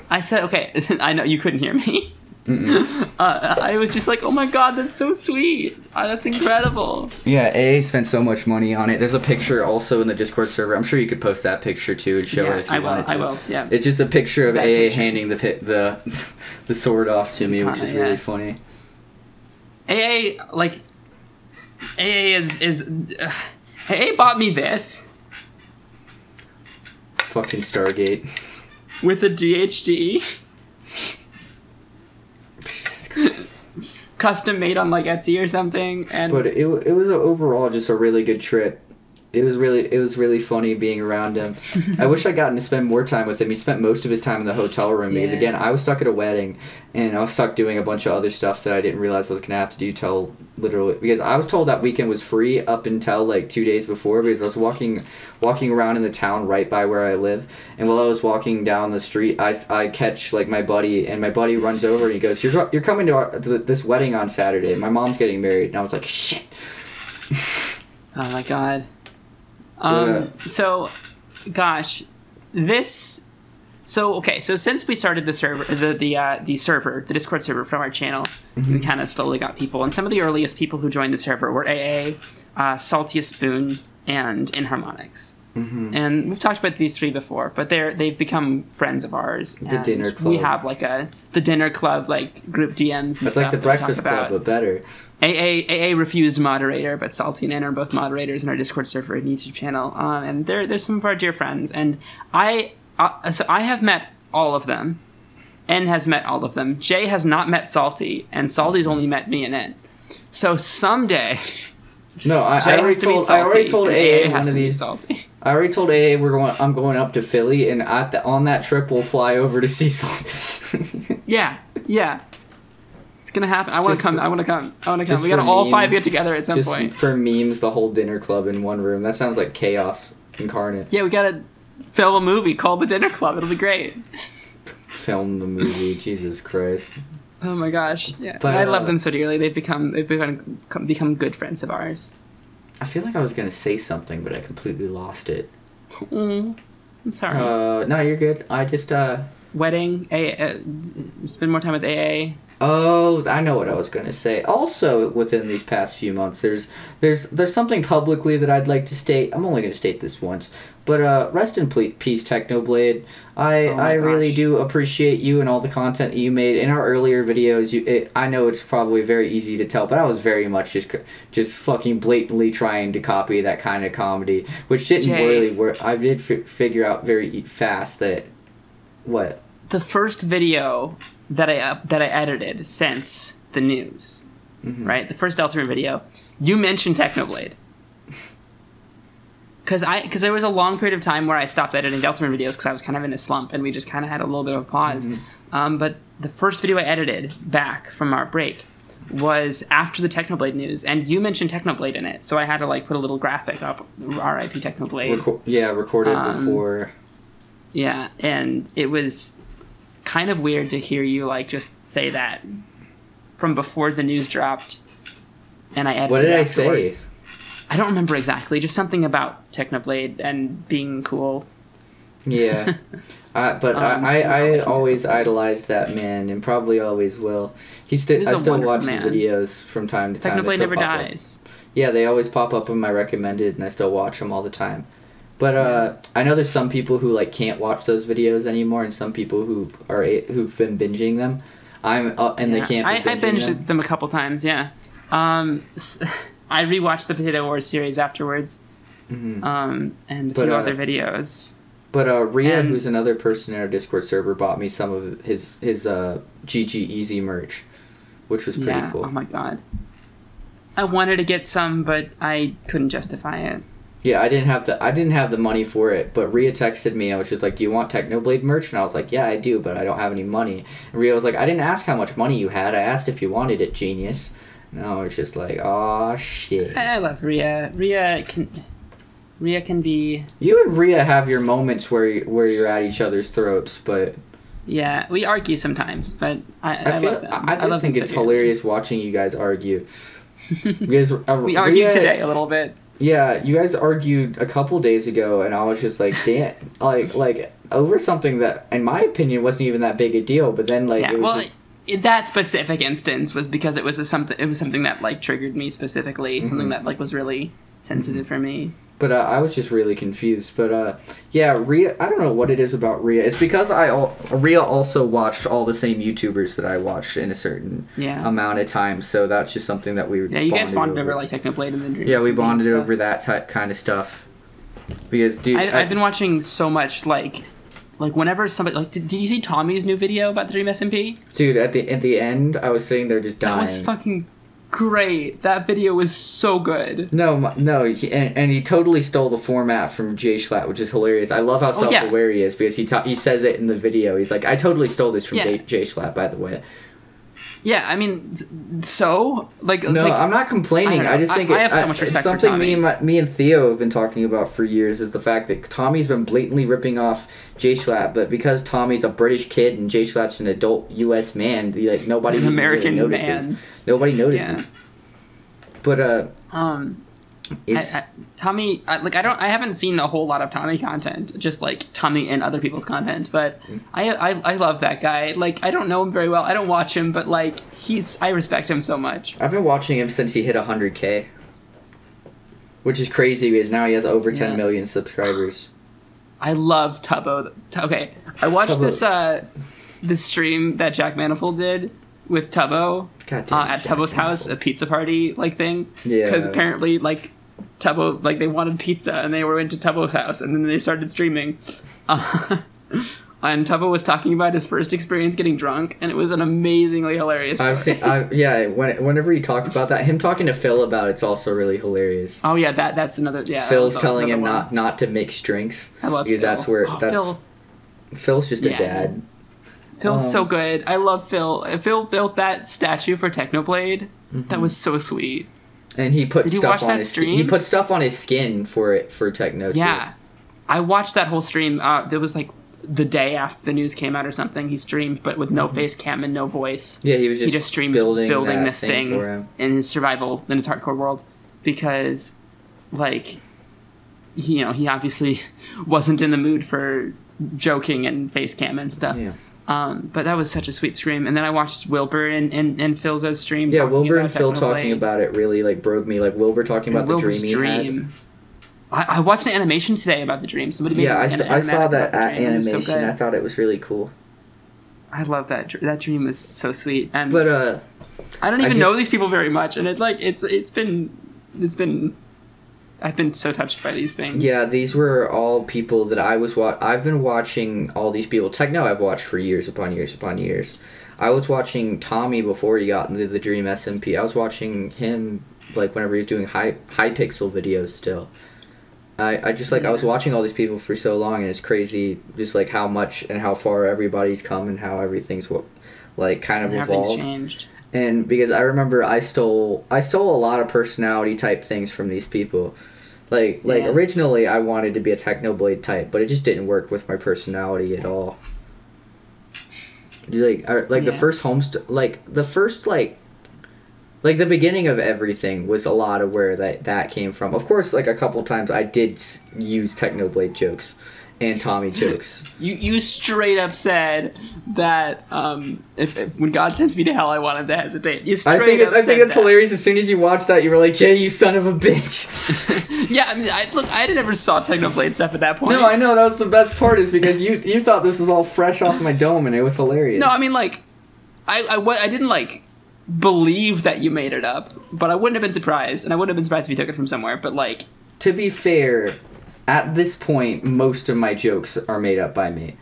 I said, okay, *laughs* I know you couldn't hear me. *laughs* Uh, I was just like, oh my god, that's so sweet. Uh, that's incredible. Yeah, AA spent so much money on it. There's a picture also in the Discord server. I'm sure you could post that picture too and show Yeah, it if you I will. wanted to. I will. Yeah. It's just a picture of That AA picture. handing the the *laughs* the sword off to me, which Katana, is really yeah. funny. AA like AA is is uh, AA bought me this Fucking Stargate. with a DHD *laughs* custom made on like Etsy or something and But it, it was a, overall just a really good trip. It was really it was really funny being around him. *laughs* I wish I'd gotten to spend more time with him. He spent most of his time in the hotel room because Yeah. again I was stuck at a wedding and I was stuck doing a bunch of other stuff that I didn't realize I was gonna have to do till literally because I was told that weekend was free up until like two days before because I was walking walking around in the town right by where I live and while I was walking down the street I, I catch like my buddy and my buddy runs over and he goes you're, you're coming to, our, to this wedding on Saturday my mom's getting married and I was like shit Oh my god. Um, so, gosh, this. So okay, so since we started the server, the the uh, the server, the Discord server from our channel, we kind of slowly got people, and some of the earliest people who joined the server were AA, uh, Saltiest Spoon, and Inharmonics. And we've talked about these three before, but they're they've become friends of ours. The dinner club. We have like a the dinner club like group DMs. And It's stuff like the Breakfast. Club, but better. AA AA refused moderator, but Salty and N are both moderators in our Discord server and YouTube channel. Um, and they're they're some of our dear friends. And I uh, so I have met all of them. N has met all of them. Jay has not met Salty, and Salty's only met me and N. So someday No, I, I already to told Salty. I already told AA, has one to of these. Salty. I already told AA we're going. I'm going up to Philly, and at the, on that trip we'll fly over to see Salty. *laughs* Yeah, yeah. Gonna happen. I want to come. I want to come. I want to come. We gotta all five get together at some Just point. for memes, the whole dinner club in one room. That sounds like chaos incarnate. Yeah, we gotta film a movie called The Dinner Club. It'll be great. Film the movie. *laughs* Jesus Christ. Oh my gosh! Yeah, But, I love uh, them so dearly. They've become they've become become good friends of ours. I feel like I was gonna say something, but I completely lost it. Mm, I'm sorry. Uh, no, you're good. I just uh. Wedding, A, uh, spend more time with AA. Oh, I know what I was going to say. Also, within these past few months, there's there's there's something publicly that I'd like to state. I'm only going to state this once, but uh, rest in peace, Technoblade. I Oh I really do appreciate you and all the content that you made in our earlier videos. You, it, I know it's probably very easy to tell, but I was very much just just fucking blatantly trying to copy that kind of comedy, which didn't Jay. really work. I did fi- figure out very fast that what The first video that I up, that I edited since the news, Mm-hmm. right? The first Deltarune video, you mentioned Technoblade. *laughs* Because I, because there was a long period of time where I stopped editing Deltarune videos because I was kind of in a slump and we just kind of had a little bit of a pause. Mm-hmm. Um, but the first video I edited back from our break was after the Technoblade news, and you mentioned Technoblade in it, so I had to like put a little graphic up, R.I.P. Technoblade. reco- yeah recorded Um, before. Yeah, and it was kind of weird to hear you like just say that from before the news dropped. And I edited What did it I say? I don't remember exactly. Just something about Technoblade and being cool. Yeah, *laughs* uh, but Um, I, I, I always idolized that man, and probably always will. He still, He's I a still watch man. his videos from time to time. Technoblade never pop up. dies. Yeah, they always pop up in my recommended, and I still watch them all the time. But uh, I know there's some people who like can't watch those videos anymore, and some people who are who've been binging them. I'm uh, and Yeah. they can't. I, I binged them. them a couple times. Yeah. Um, s- *laughs* I rewatched the Potato Wars series afterwards, Mhm. um, and a But, few uh, other videos. But uh, Ria, And- who's another person in our Discord server, bought me some of his his uh, GG Easy merch, which was pretty Yeah. cool. Oh my god. I wanted to get some, but I couldn't justify it. Yeah, I didn't have the I didn't have the money for it, but Ria texted me. I was just like, "Do you want Technoblade merch?" And I was like, "Yeah, I do, but I don't have any money." And Ria was like, "I didn't ask how much money you had. I asked if you wanted it, genius." And I was just like, "Oh shit." I love Ria. Ria can. Ria can be. You and Ria have your moments where you, where you're at each other's throats, but Yeah, we argue sometimes, but I, I, I, feel love them. I just love think it's so hilarious watching you guys argue. *laughs* Because uh, we argued today a little bit. Yeah, you guys argued a couple days ago, and I was just like, damn, like, like over something that, in my opinion, wasn't even that big a deal. But then, like, yeah. it was Well, just- that specific instance was because it was a something. It was something that like triggered me specifically. Mm-hmm. Something that like was really sensitive for me. But uh, I was just really confused. But uh, yeah, Ria, I don't know what it is about Ria. It's because I al- Ria also watched all the same YouTubers that I watched in a certain Yeah. amount of time. So that's just something that we yeah, you guys bonded over like Technoblade and then Dream yeah, we bonded over that type kind of stuff. Because dude, I, I've been watching so much like. Like whenever somebody like did, did you see Tommy's new video about the Dream SMP? dude at the at the end, I was sitting there just dying. That was fucking great. That video was so good. No, no, he, and, and he totally stole the format from JSchlatt, which is hilarious. I love how Oh, yeah. self-aware he is because he ta- he says it in the video. He's like, "I totally stole this from Yeah. Jay, Schlatt." By the way, Yeah, I mean, so like no, like, I'm not complaining. I I, just think I it, have so much it's respect for something me and my, me and Theo have been talking about for years. Is the fact that Tommy's been blatantly ripping off JSchlatt, but because Tommy's a British kid and JSchlatt's an adult U.S. man, like nobody An really American notices. man. Nobody notices. Yeah. But uh, Um, it's I, I, Tommy, I, like I don't, I haven't seen a whole lot of Tommy content, just like Tommy and other people's content. But Mm. I, I, I love that guy. Like I don't know him very well. I don't watch him, but like he's, I respect him so much. I've been watching him since he hit 100k. Which is crazy because now he has over 10 Yeah. million subscribers. *sighs* I love Tubbo. Okay, I watched Tubbo. this uh, this stream that Jack Manifold did with Tubbo God damn uh, at Jack Tubbo's house, a pizza pizza party like thing. Yeah. Because apparently, like Tubbo, like they wanted pizza and they were into Tubbo's house, and then they started streaming. Uh, *laughs* and Tubbo was talking about his first experience getting drunk, and it was an amazingly hilarious story. I've seen, I, yeah, when, whenever he talked about that, him talking to Phil about it's also really hilarious. oh yeah, that that's another yeah. Phil's telling him one. not not to mix drinks I love because Phil. that's where Oh, that's Phil. Phil's just Yeah. a dad. Phil's Um, so good. I love Phil. Phil built that statue for Technoblade. Mm-hmm. That was so sweet. And he put Did you stuff watch on that his stream? he put stuff on his skin for it for techno. too. Yeah. I watched that whole stream. Uh, there was like the day after the news came out or something. He streamed, but with no face cam and no voice. Yeah, he was he just, just streamed building, building, this thing, him. in his survival in his hardcore world because like he, you know he obviously *laughs* wasn't in the mood for joking and face cam and stuff Yeah. Um but that was such a sweet stream and then i watched wilbur and and, and phil's stream Yeah, Wilbur and Phil talking about it really like broke me. Like Wilbur talking about And the Wilbur's dream. I, I watched an animation today about the dream somebody made Yeah, I, an I saw that about the at dream. It was so animation. good. I thought it was really cool. I love that that dream was so sweet and But uh, I don't I even just- know these people very much, and it's like it's it's been it's been I've been so touched by these things. yeah, these were all people that I was wa- I've been watching all these people. Techno I've watched for years upon years upon years. I was watching Tommy before he got into the Dream SMP. I was watching him like whenever he was doing high Hypixel videos still. I, I just like I was watching all these people for so long and it's crazy just like how much and how far everybody's come and how everything's what like kind of And evolved. changed. and because I remember I stole I stole a lot of personality type things from these people. Like like Yeah. originally I wanted to be a Technoblade type, but it just didn't work with my personality at all. Like I, like the first homeст like the first like like the beginning of everything was a lot of where that that came from. Of course, like a couple times I did use Technoblade jokes and Tommy *laughs* jokes. You you straight up said that um if, if when God sends me to hell I want him to hesitate. You straight I think it, up I think it's that. hilarious. As soon as you watch that, you were like, "Jay, you son of a bitch." *laughs* yeah, I mean, I, look, I never saw Technoblade stuff at that point. No, I know that was the best part is because you you thought this was all fresh off my dome and it was hilarious. No, I mean like, I I, I didn't like believe that you made it up, but I wouldn't have been surprised, and I wouldn't have been surprised if you took it from somewhere. But like, to be fair, at this point, most of my jokes are made up by me.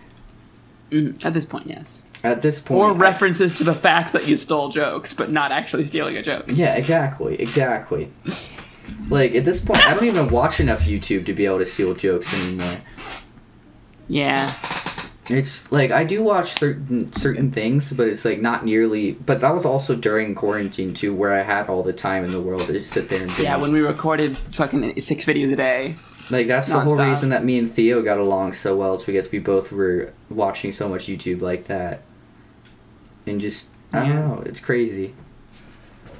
Mm, at this point, yes. At this point, Or I- references to the fact that you stole jokes, but not actually stealing a joke. yeah, exactly, exactly. Like at this point, I don't even watch enough YouTube to be able to steal jokes anymore. Yeah. It's like I do watch certain certain things, but it's like not nearly. But that was also during quarantine too, where I had all the time in the world to just sit there and binge. Yeah, when we recorded fucking six videos a day. Like that's the whole reason that me and Theo got along so well. It's because we both were watching so much YouTube like that, and just I don't Yeah. know. It's crazy.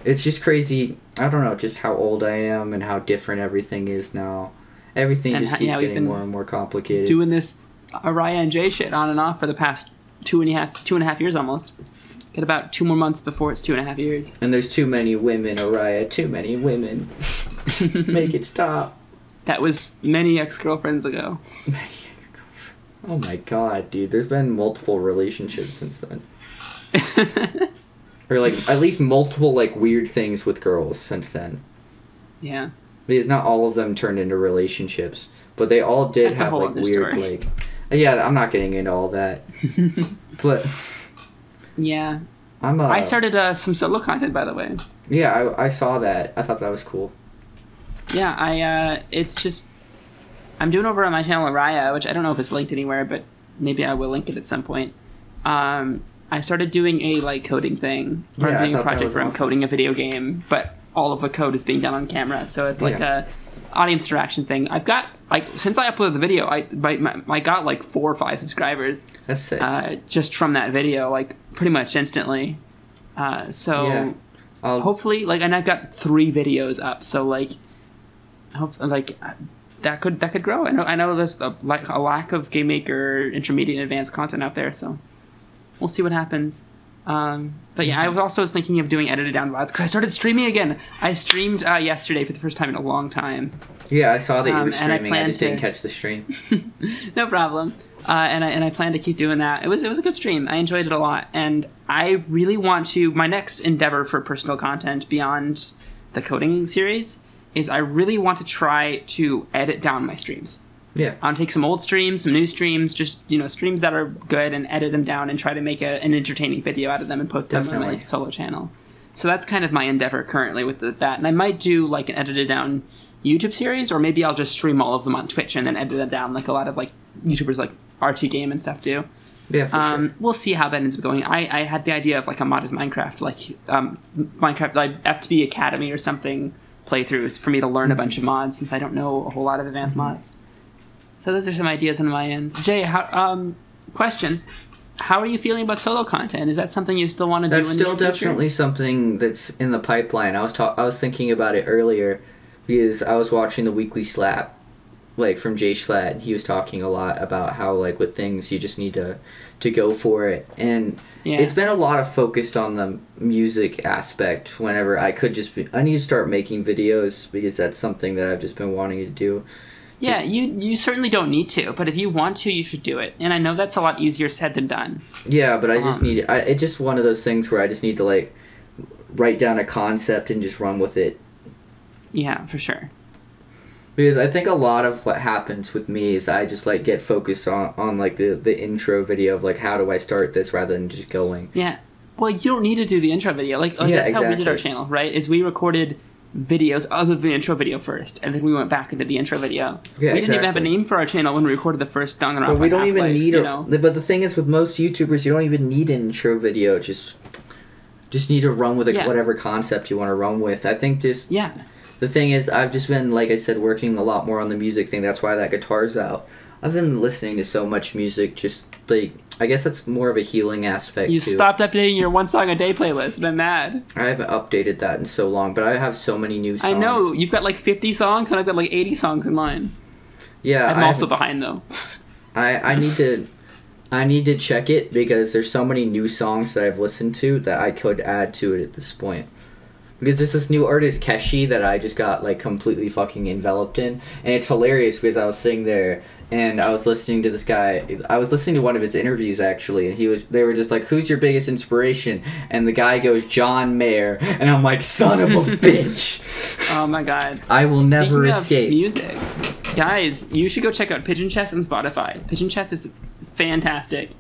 It's just crazy. I don't know, just how old I am and how different everything is now. Everything And just how- keeps yeah, getting more and more complicated. Doing this Ariah and Jay shit on and off for the past two and a half two and a half years almost. Got about two more months before it's two and a half years. and there's too many women, Ariah. Too many women. *laughs* Make it stop. That was many ex girlfriends ago. Oh my god, dude. There's been multiple relationships since then. *laughs* Or like at least multiple like weird things with girls since then. yeah. Because not all of them turned into relationships, but they all did That's have like weird story. like Yeah, I'm not getting into all that. *laughs* but Yeah. I'm uh, I started uh, some solo content by the way. Yeah, I, I saw that. I thought that was cool. Yeah, I uh it's just I'm doing over on my channel Ariah, which I don't know if it's linked anywhere, but maybe I will link it at some point. Um I started doing a like coding thing. Yeah, I doing a project where I'm awesome. coding a video game, but all of the code is being done on camera. So it's like Yeah. a audience interaction thing. I've got like since I uploaded the video, I my, my, I got like four or five subscribers That's sick. uh, just from that video, like pretty much instantly. Uh, so Yeah. Hopefully like and i've got three videos up so like hope like that could that could grow i know i know there's a, like a lack of game maker intermediate and advanced content out there so we'll see what happens um, but yeah i was also was thinking of doing edited down vods because i started streaming again i streamed uh, yesterday for the first time in a long time yeah, I saw that you um, were and I streaming. I, plan just didn't catch the stream. *laughs* no problem. Uh, and I and I plan to keep doing that. It was it was a good stream. I enjoyed it a lot, and I really want to. My next endeavor for personal content beyond the coding series is I really want to try to edit down my streams. Yeah. I want to take some old streams, some new streams, just you know streams that are good, and edit them down and try to make a, an entertaining video out of them and post them on my solo channel. So that's kind of my endeavor currently with the, that, and I might do like an edited down YouTube series, or maybe I'll just stream all of them on Twitch and then edit them down like a lot of like YouTubers like RT Game and stuff do. Yeah, for Um, sure. We'll see how that ends up going. I, I had the idea of like a modded Minecraft, like um, Minecraft like FTB Academy or something playthroughs for me to learn a bunch of mods since I don't know a whole lot of advanced Mm-hmm. mods. So those are some ideas on my end. Jay, how, um, question: How are you feeling about solo content? Is that something you still want to do? That's still definitely something that's in the pipeline. I was ta- I was thinking about it earlier because I was watching the weekly slap, like from JSchlatt. He was talking a lot about how like with things you just need to to go for it, and Yeah. it's been a lot of focused on the music aspect. Whenever I could just be, I need to start making videos because that's something that I've just been wanting to do. Yeah, you you certainly don't need to, but if you want to, you should do it. And I know that's a lot easier said than done. Yeah, but I just Um, need I, it's just one of those things where I just need to like write down a concept and just run with it. Yeah, for sure. Because I think a lot of what happens with me is I just like get focused on, on like the, the intro video of like how do I start this rather than just going. Yeah. Well, you don't need to do the intro video. Like, like Yeah, that's how we did our channel, right? Is we recorded videos other than the intro video first, and then we went back into the intro video. Yeah, we didn't even have a name for our channel when we recorded the first Danganronpa. But we don't even need you a. know? But the thing is, with most YouTubers, you don't even need an intro video. Just just need to run with it, Yeah. whatever concept you want to run with. I think just Yeah. The thing is, I've just been like I said, working a lot more on the music thing. That's why that guitar's out. I've been listening to so much music. Just like I guess that's more of a healing aspect. You too. stopped updating your one song a day playlist, and I'm mad. I haven't updated that in so long, but I have so many new songs. I know you've got like 50 songs, and I've got like 80 songs in mine. Yeah, I'm I also behind though. I I need to I need to check it because there's so many new songs that I've listened to that I could add to it at this point. Because there's this new artist Keshi that I just got like completely fucking enveloped in, and it's hilarious because I was sitting there and I was listening to this guy. I was listening to one of his interviews actually, and he was. They were just like, "Who's your biggest inspiration?" And the guy goes, "John Mayer," and I'm like, "Son of a *laughs* bitch!" Oh my god. I will never Speaking of escape. music, guys, you should go check out Pigeon Chest on Spotify. Pigeon Chest is fantastic.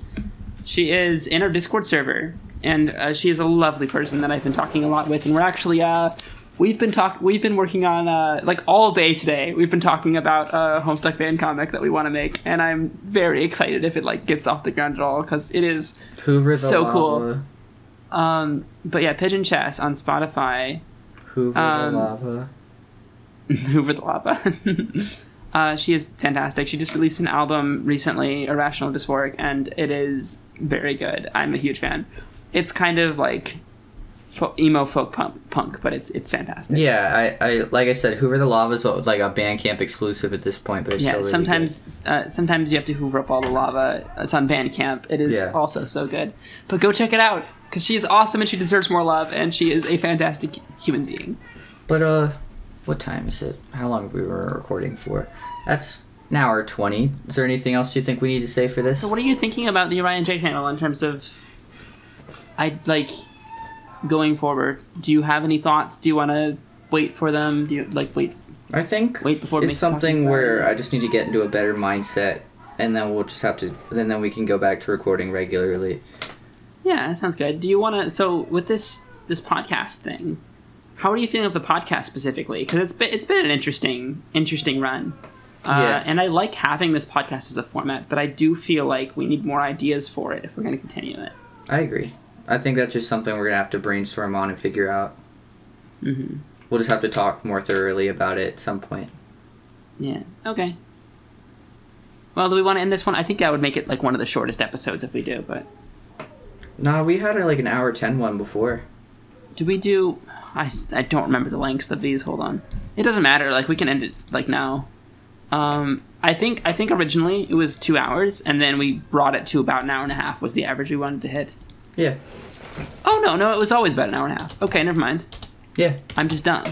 She is in our Discord server, and uh, she is a lovely person that I've been talking a lot with. And we're actually uh, we've been talk we've been working on uh, like all day today. We've been talking about a Homestuck fan comic that we want to make, and I'm very excited if it like gets off the ground at all because it is So cool. Um, but yeah, Pigeon Chest on Spotify. Hoover Um, the lava. *laughs* Hoover the lava. *laughs* uh, she is fantastic. She just released an album recently, Irrational Dysphoric, and it is very good. I'm a huge fan. It's kind of like emo folk punk, punk, but it's it's fantastic. Yeah, I, I like I said, Hoover the Lava is like a Bandcamp exclusive at this point, but it's Yeah, still really sometimes uh, sometimes you have to hoover up all the lava. It's on Bandcamp. It is Yeah. also so good. But go check it out because she is awesome and she deserves more love and she is a fantastic human being. But uh, what time is it? How long have we been recording for? That's an hour twenty. Is there anything else you think we need to say for this? So what are you thinking about the Orion J channel in terms of I like going forward? Do you have any thoughts? Do you want to wait for them? Do you like wait I think wait before it's something where? I just need to get into a better mindset, and then we'll just have to. Then then we can go back to recording regularly. Yeah, that sounds good. Do you want to so with this this podcast thing? How are you feeling of the podcast specifically? Because it's been it's been an interesting interesting run. Uh, Yeah. and I like having this podcast as a format, but I do feel like we need more ideas for it if we're going to continue it. I agree. I think that's just something we're gonna have to brainstorm on and figure out. hmm We'll just have to talk more thoroughly about it at some point. Yeah. Okay. Well, do we want to end this one? I think that would make it like one of the shortest episodes if we do. But Nah, we had like an hour ten one before. do we do? I, I don't remember the lengths of these. Hold on. It doesn't matter. Like we can end it like now. Um, I think I think originally it was two hours, and then we brought it to about an hour and a half. Was the average we wanted to hit? Yeah. Oh no, no, it was always about an hour and a half. Okay, never mind. Yeah. I'm just done.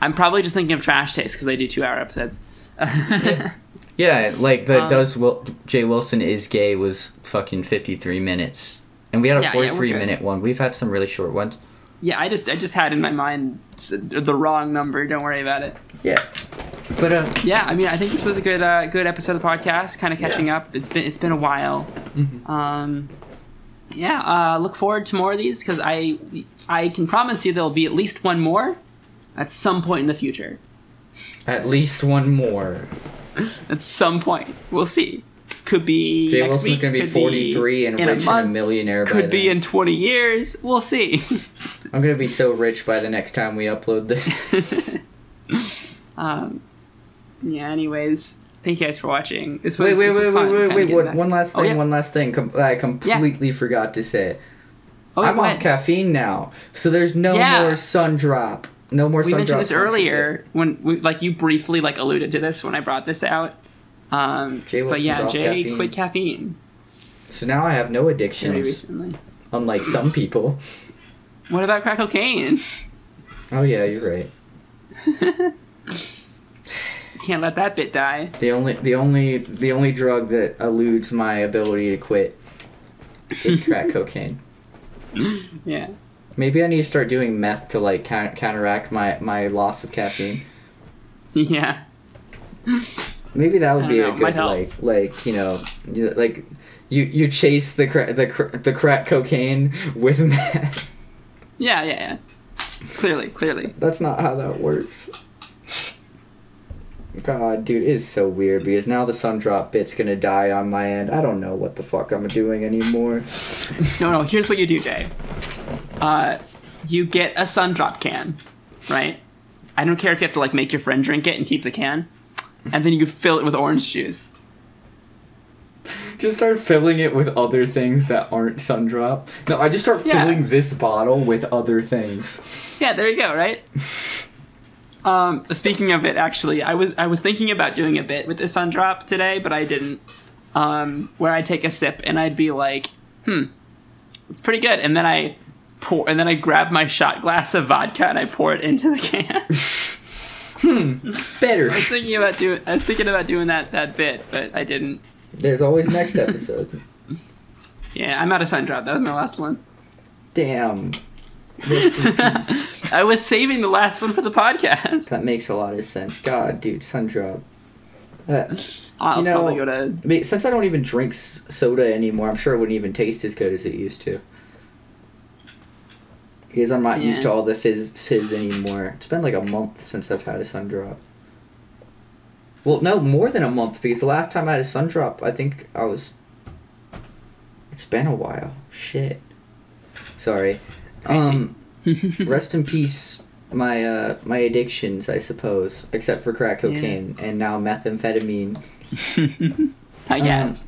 I'm probably just thinking of Trash Taste because they do two hour episodes. *laughs* Yeah, like the Um, does Wil- Jay Wilson is gay was fucking fifty three minutes, and we had a Yeah, yeah, forty three good. minute one. We've had some really short ones. Yeah, I just I just had in my mind the wrong number. Don't worry about it. Yeah. But uh, Yeah, I mean, I think this was a good uh, good episode of the podcast. Kind of catching up. It's been it's been a while. Um, yeah, uh, look forward to more of these because I I can promise you there'll be at least one more at some point in the future. at least one more. *laughs* At some point, we'll see. Could be Jay next Wilson's week, gonna be forty three and rich and a millionaire. by Could be then. in twenty years. We'll see. I'm gonna be so rich by the next time we upload this. *laughs* um, yeah. Anyways, thank you guys for watching. This was wait, wait, was wait, fun, wait, wait, kinda wait. One, last Oh, thing. yeah. One last thing. Com- I completely forgot to say. Oh, I'm off caffeine now, so there's no Yeah. more sun drop. No more. Sun drop. We sun mentioned drop this earlier when we, like you briefly like alluded to this when I brought this out. Um, Jay but yeah, Jay caffeine. quit caffeine So now I have no very addictions, recently. unlike some people. What about crack cocaine? Oh yeah, you're right. *laughs* Can't let that bit die. The only, the only, the only drug that eludes my ability to quit is *laughs* crack cocaine. Yeah. Maybe I need to start doing meth to like counter- counteract my my loss of caffeine. *laughs* Yeah. Maybe that would be don't a good like like you know like you you chase the cra- the cr- the crack cocaine with *laughs* meth. Yeah, yeah, yeah. Clearly, clearly. That's not how that works. God, dude, it is so weird because now the sun drop bit's gonna die on my end. I don't know what the fuck I'm doing anymore. *laughs* No, no, here's what you do, Jay. Uh, you get a sun drop can, right? I don't care if you have to like make your friend drink it and keep the can. And then you fill it with orange juice. Just start filling it with other things that aren't sun drop. No, I just start Yeah. filling this bottle with other things. Yeah, there you go, right? *laughs* Um, speaking of it, actually, I was I was thinking about doing a bit with the sun drop today, but I didn't. Um, where I take a sip and I'd be like, "Hmm, it's pretty good," and then I pour, and then I grab my shot glass of vodka and I pour it into the can. *laughs* Hmm, better. I was thinking about doing. I was thinking about doing that that bit, but I didn't. There's always next episode. *laughs* Yeah, I'm out of sun drop. That was my last one. Damn. Rest in peace. I was saving the last one for the podcast. That makes a lot of sense. God, dude, sun drop. Uh, I'll You know- probably go to. I mean, since I don't even drink soda anymore, I'm sure it wouldn't even taste as good as it used to. Because I'm not used to all the fizz fizz anymore. It's been like a month since I've had a sun drop. Well, no, more than a month because the last time I had a sun drop, I think I was. It's been a while. Shit. Sorry. Um, *laughs* rest in peace, my uh, my addictions, I suppose, except for crack Yeah. cocaine and now methamphetamine. *laughs* I guess.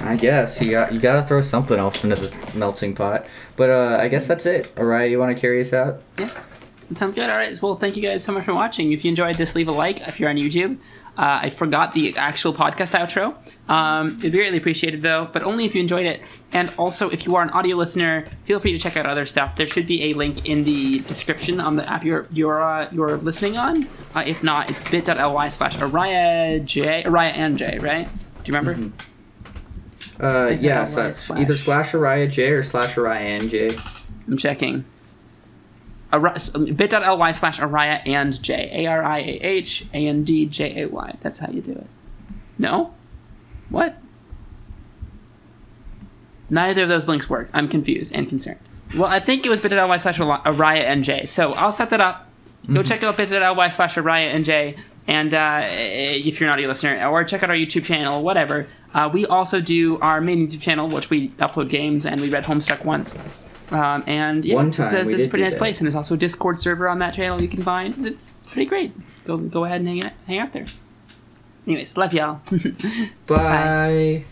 I guess you got you got to throw something else into the melting pot. But uh, I guess that's it. All right, you want to carry us out? Yeah. It sounds good. All right. Well, thank you guys so much for watching. If you enjoyed this, leave a like if you're on YouTube. Uh, I forgot the actual podcast outro. Um, it'd be greatly appreciated, though, but only if you enjoyed it. And also, if you are an audio listener, feel free to check out other stuff. There should be a link in the description on the app you're you're, uh, you're listening on. Uh, if not, it's bit.ly slash Ariah J, Ariah and J, right? Do you remember? Uh, Is it yeah, slash, slash? either slash Ariah J or slash Ariah and J. I'm checking. Ari- bit.ly slash Ariah and J. A R I A H A N D J A Y. That's how you do it. No? What? Neither of those links work. I'm confused and concerned. Well, I think it was bit.ly slash Ariah and J. So I'll set that up. Go check out bit.ly slash Ariah and J. And uh, if you're an audio listener, or check out our YouTube channel, whatever. Uh, we also do our main YouTube channel, which we upload games, and we read Homestuck once. Um, and yeah, One time it's, a- pretty nice that. place, and there's also a Discord server on that channel you can find. It's, it's pretty great. Go go ahead and hang, hang out there. Anyways, love y'all. *laughs* Bye.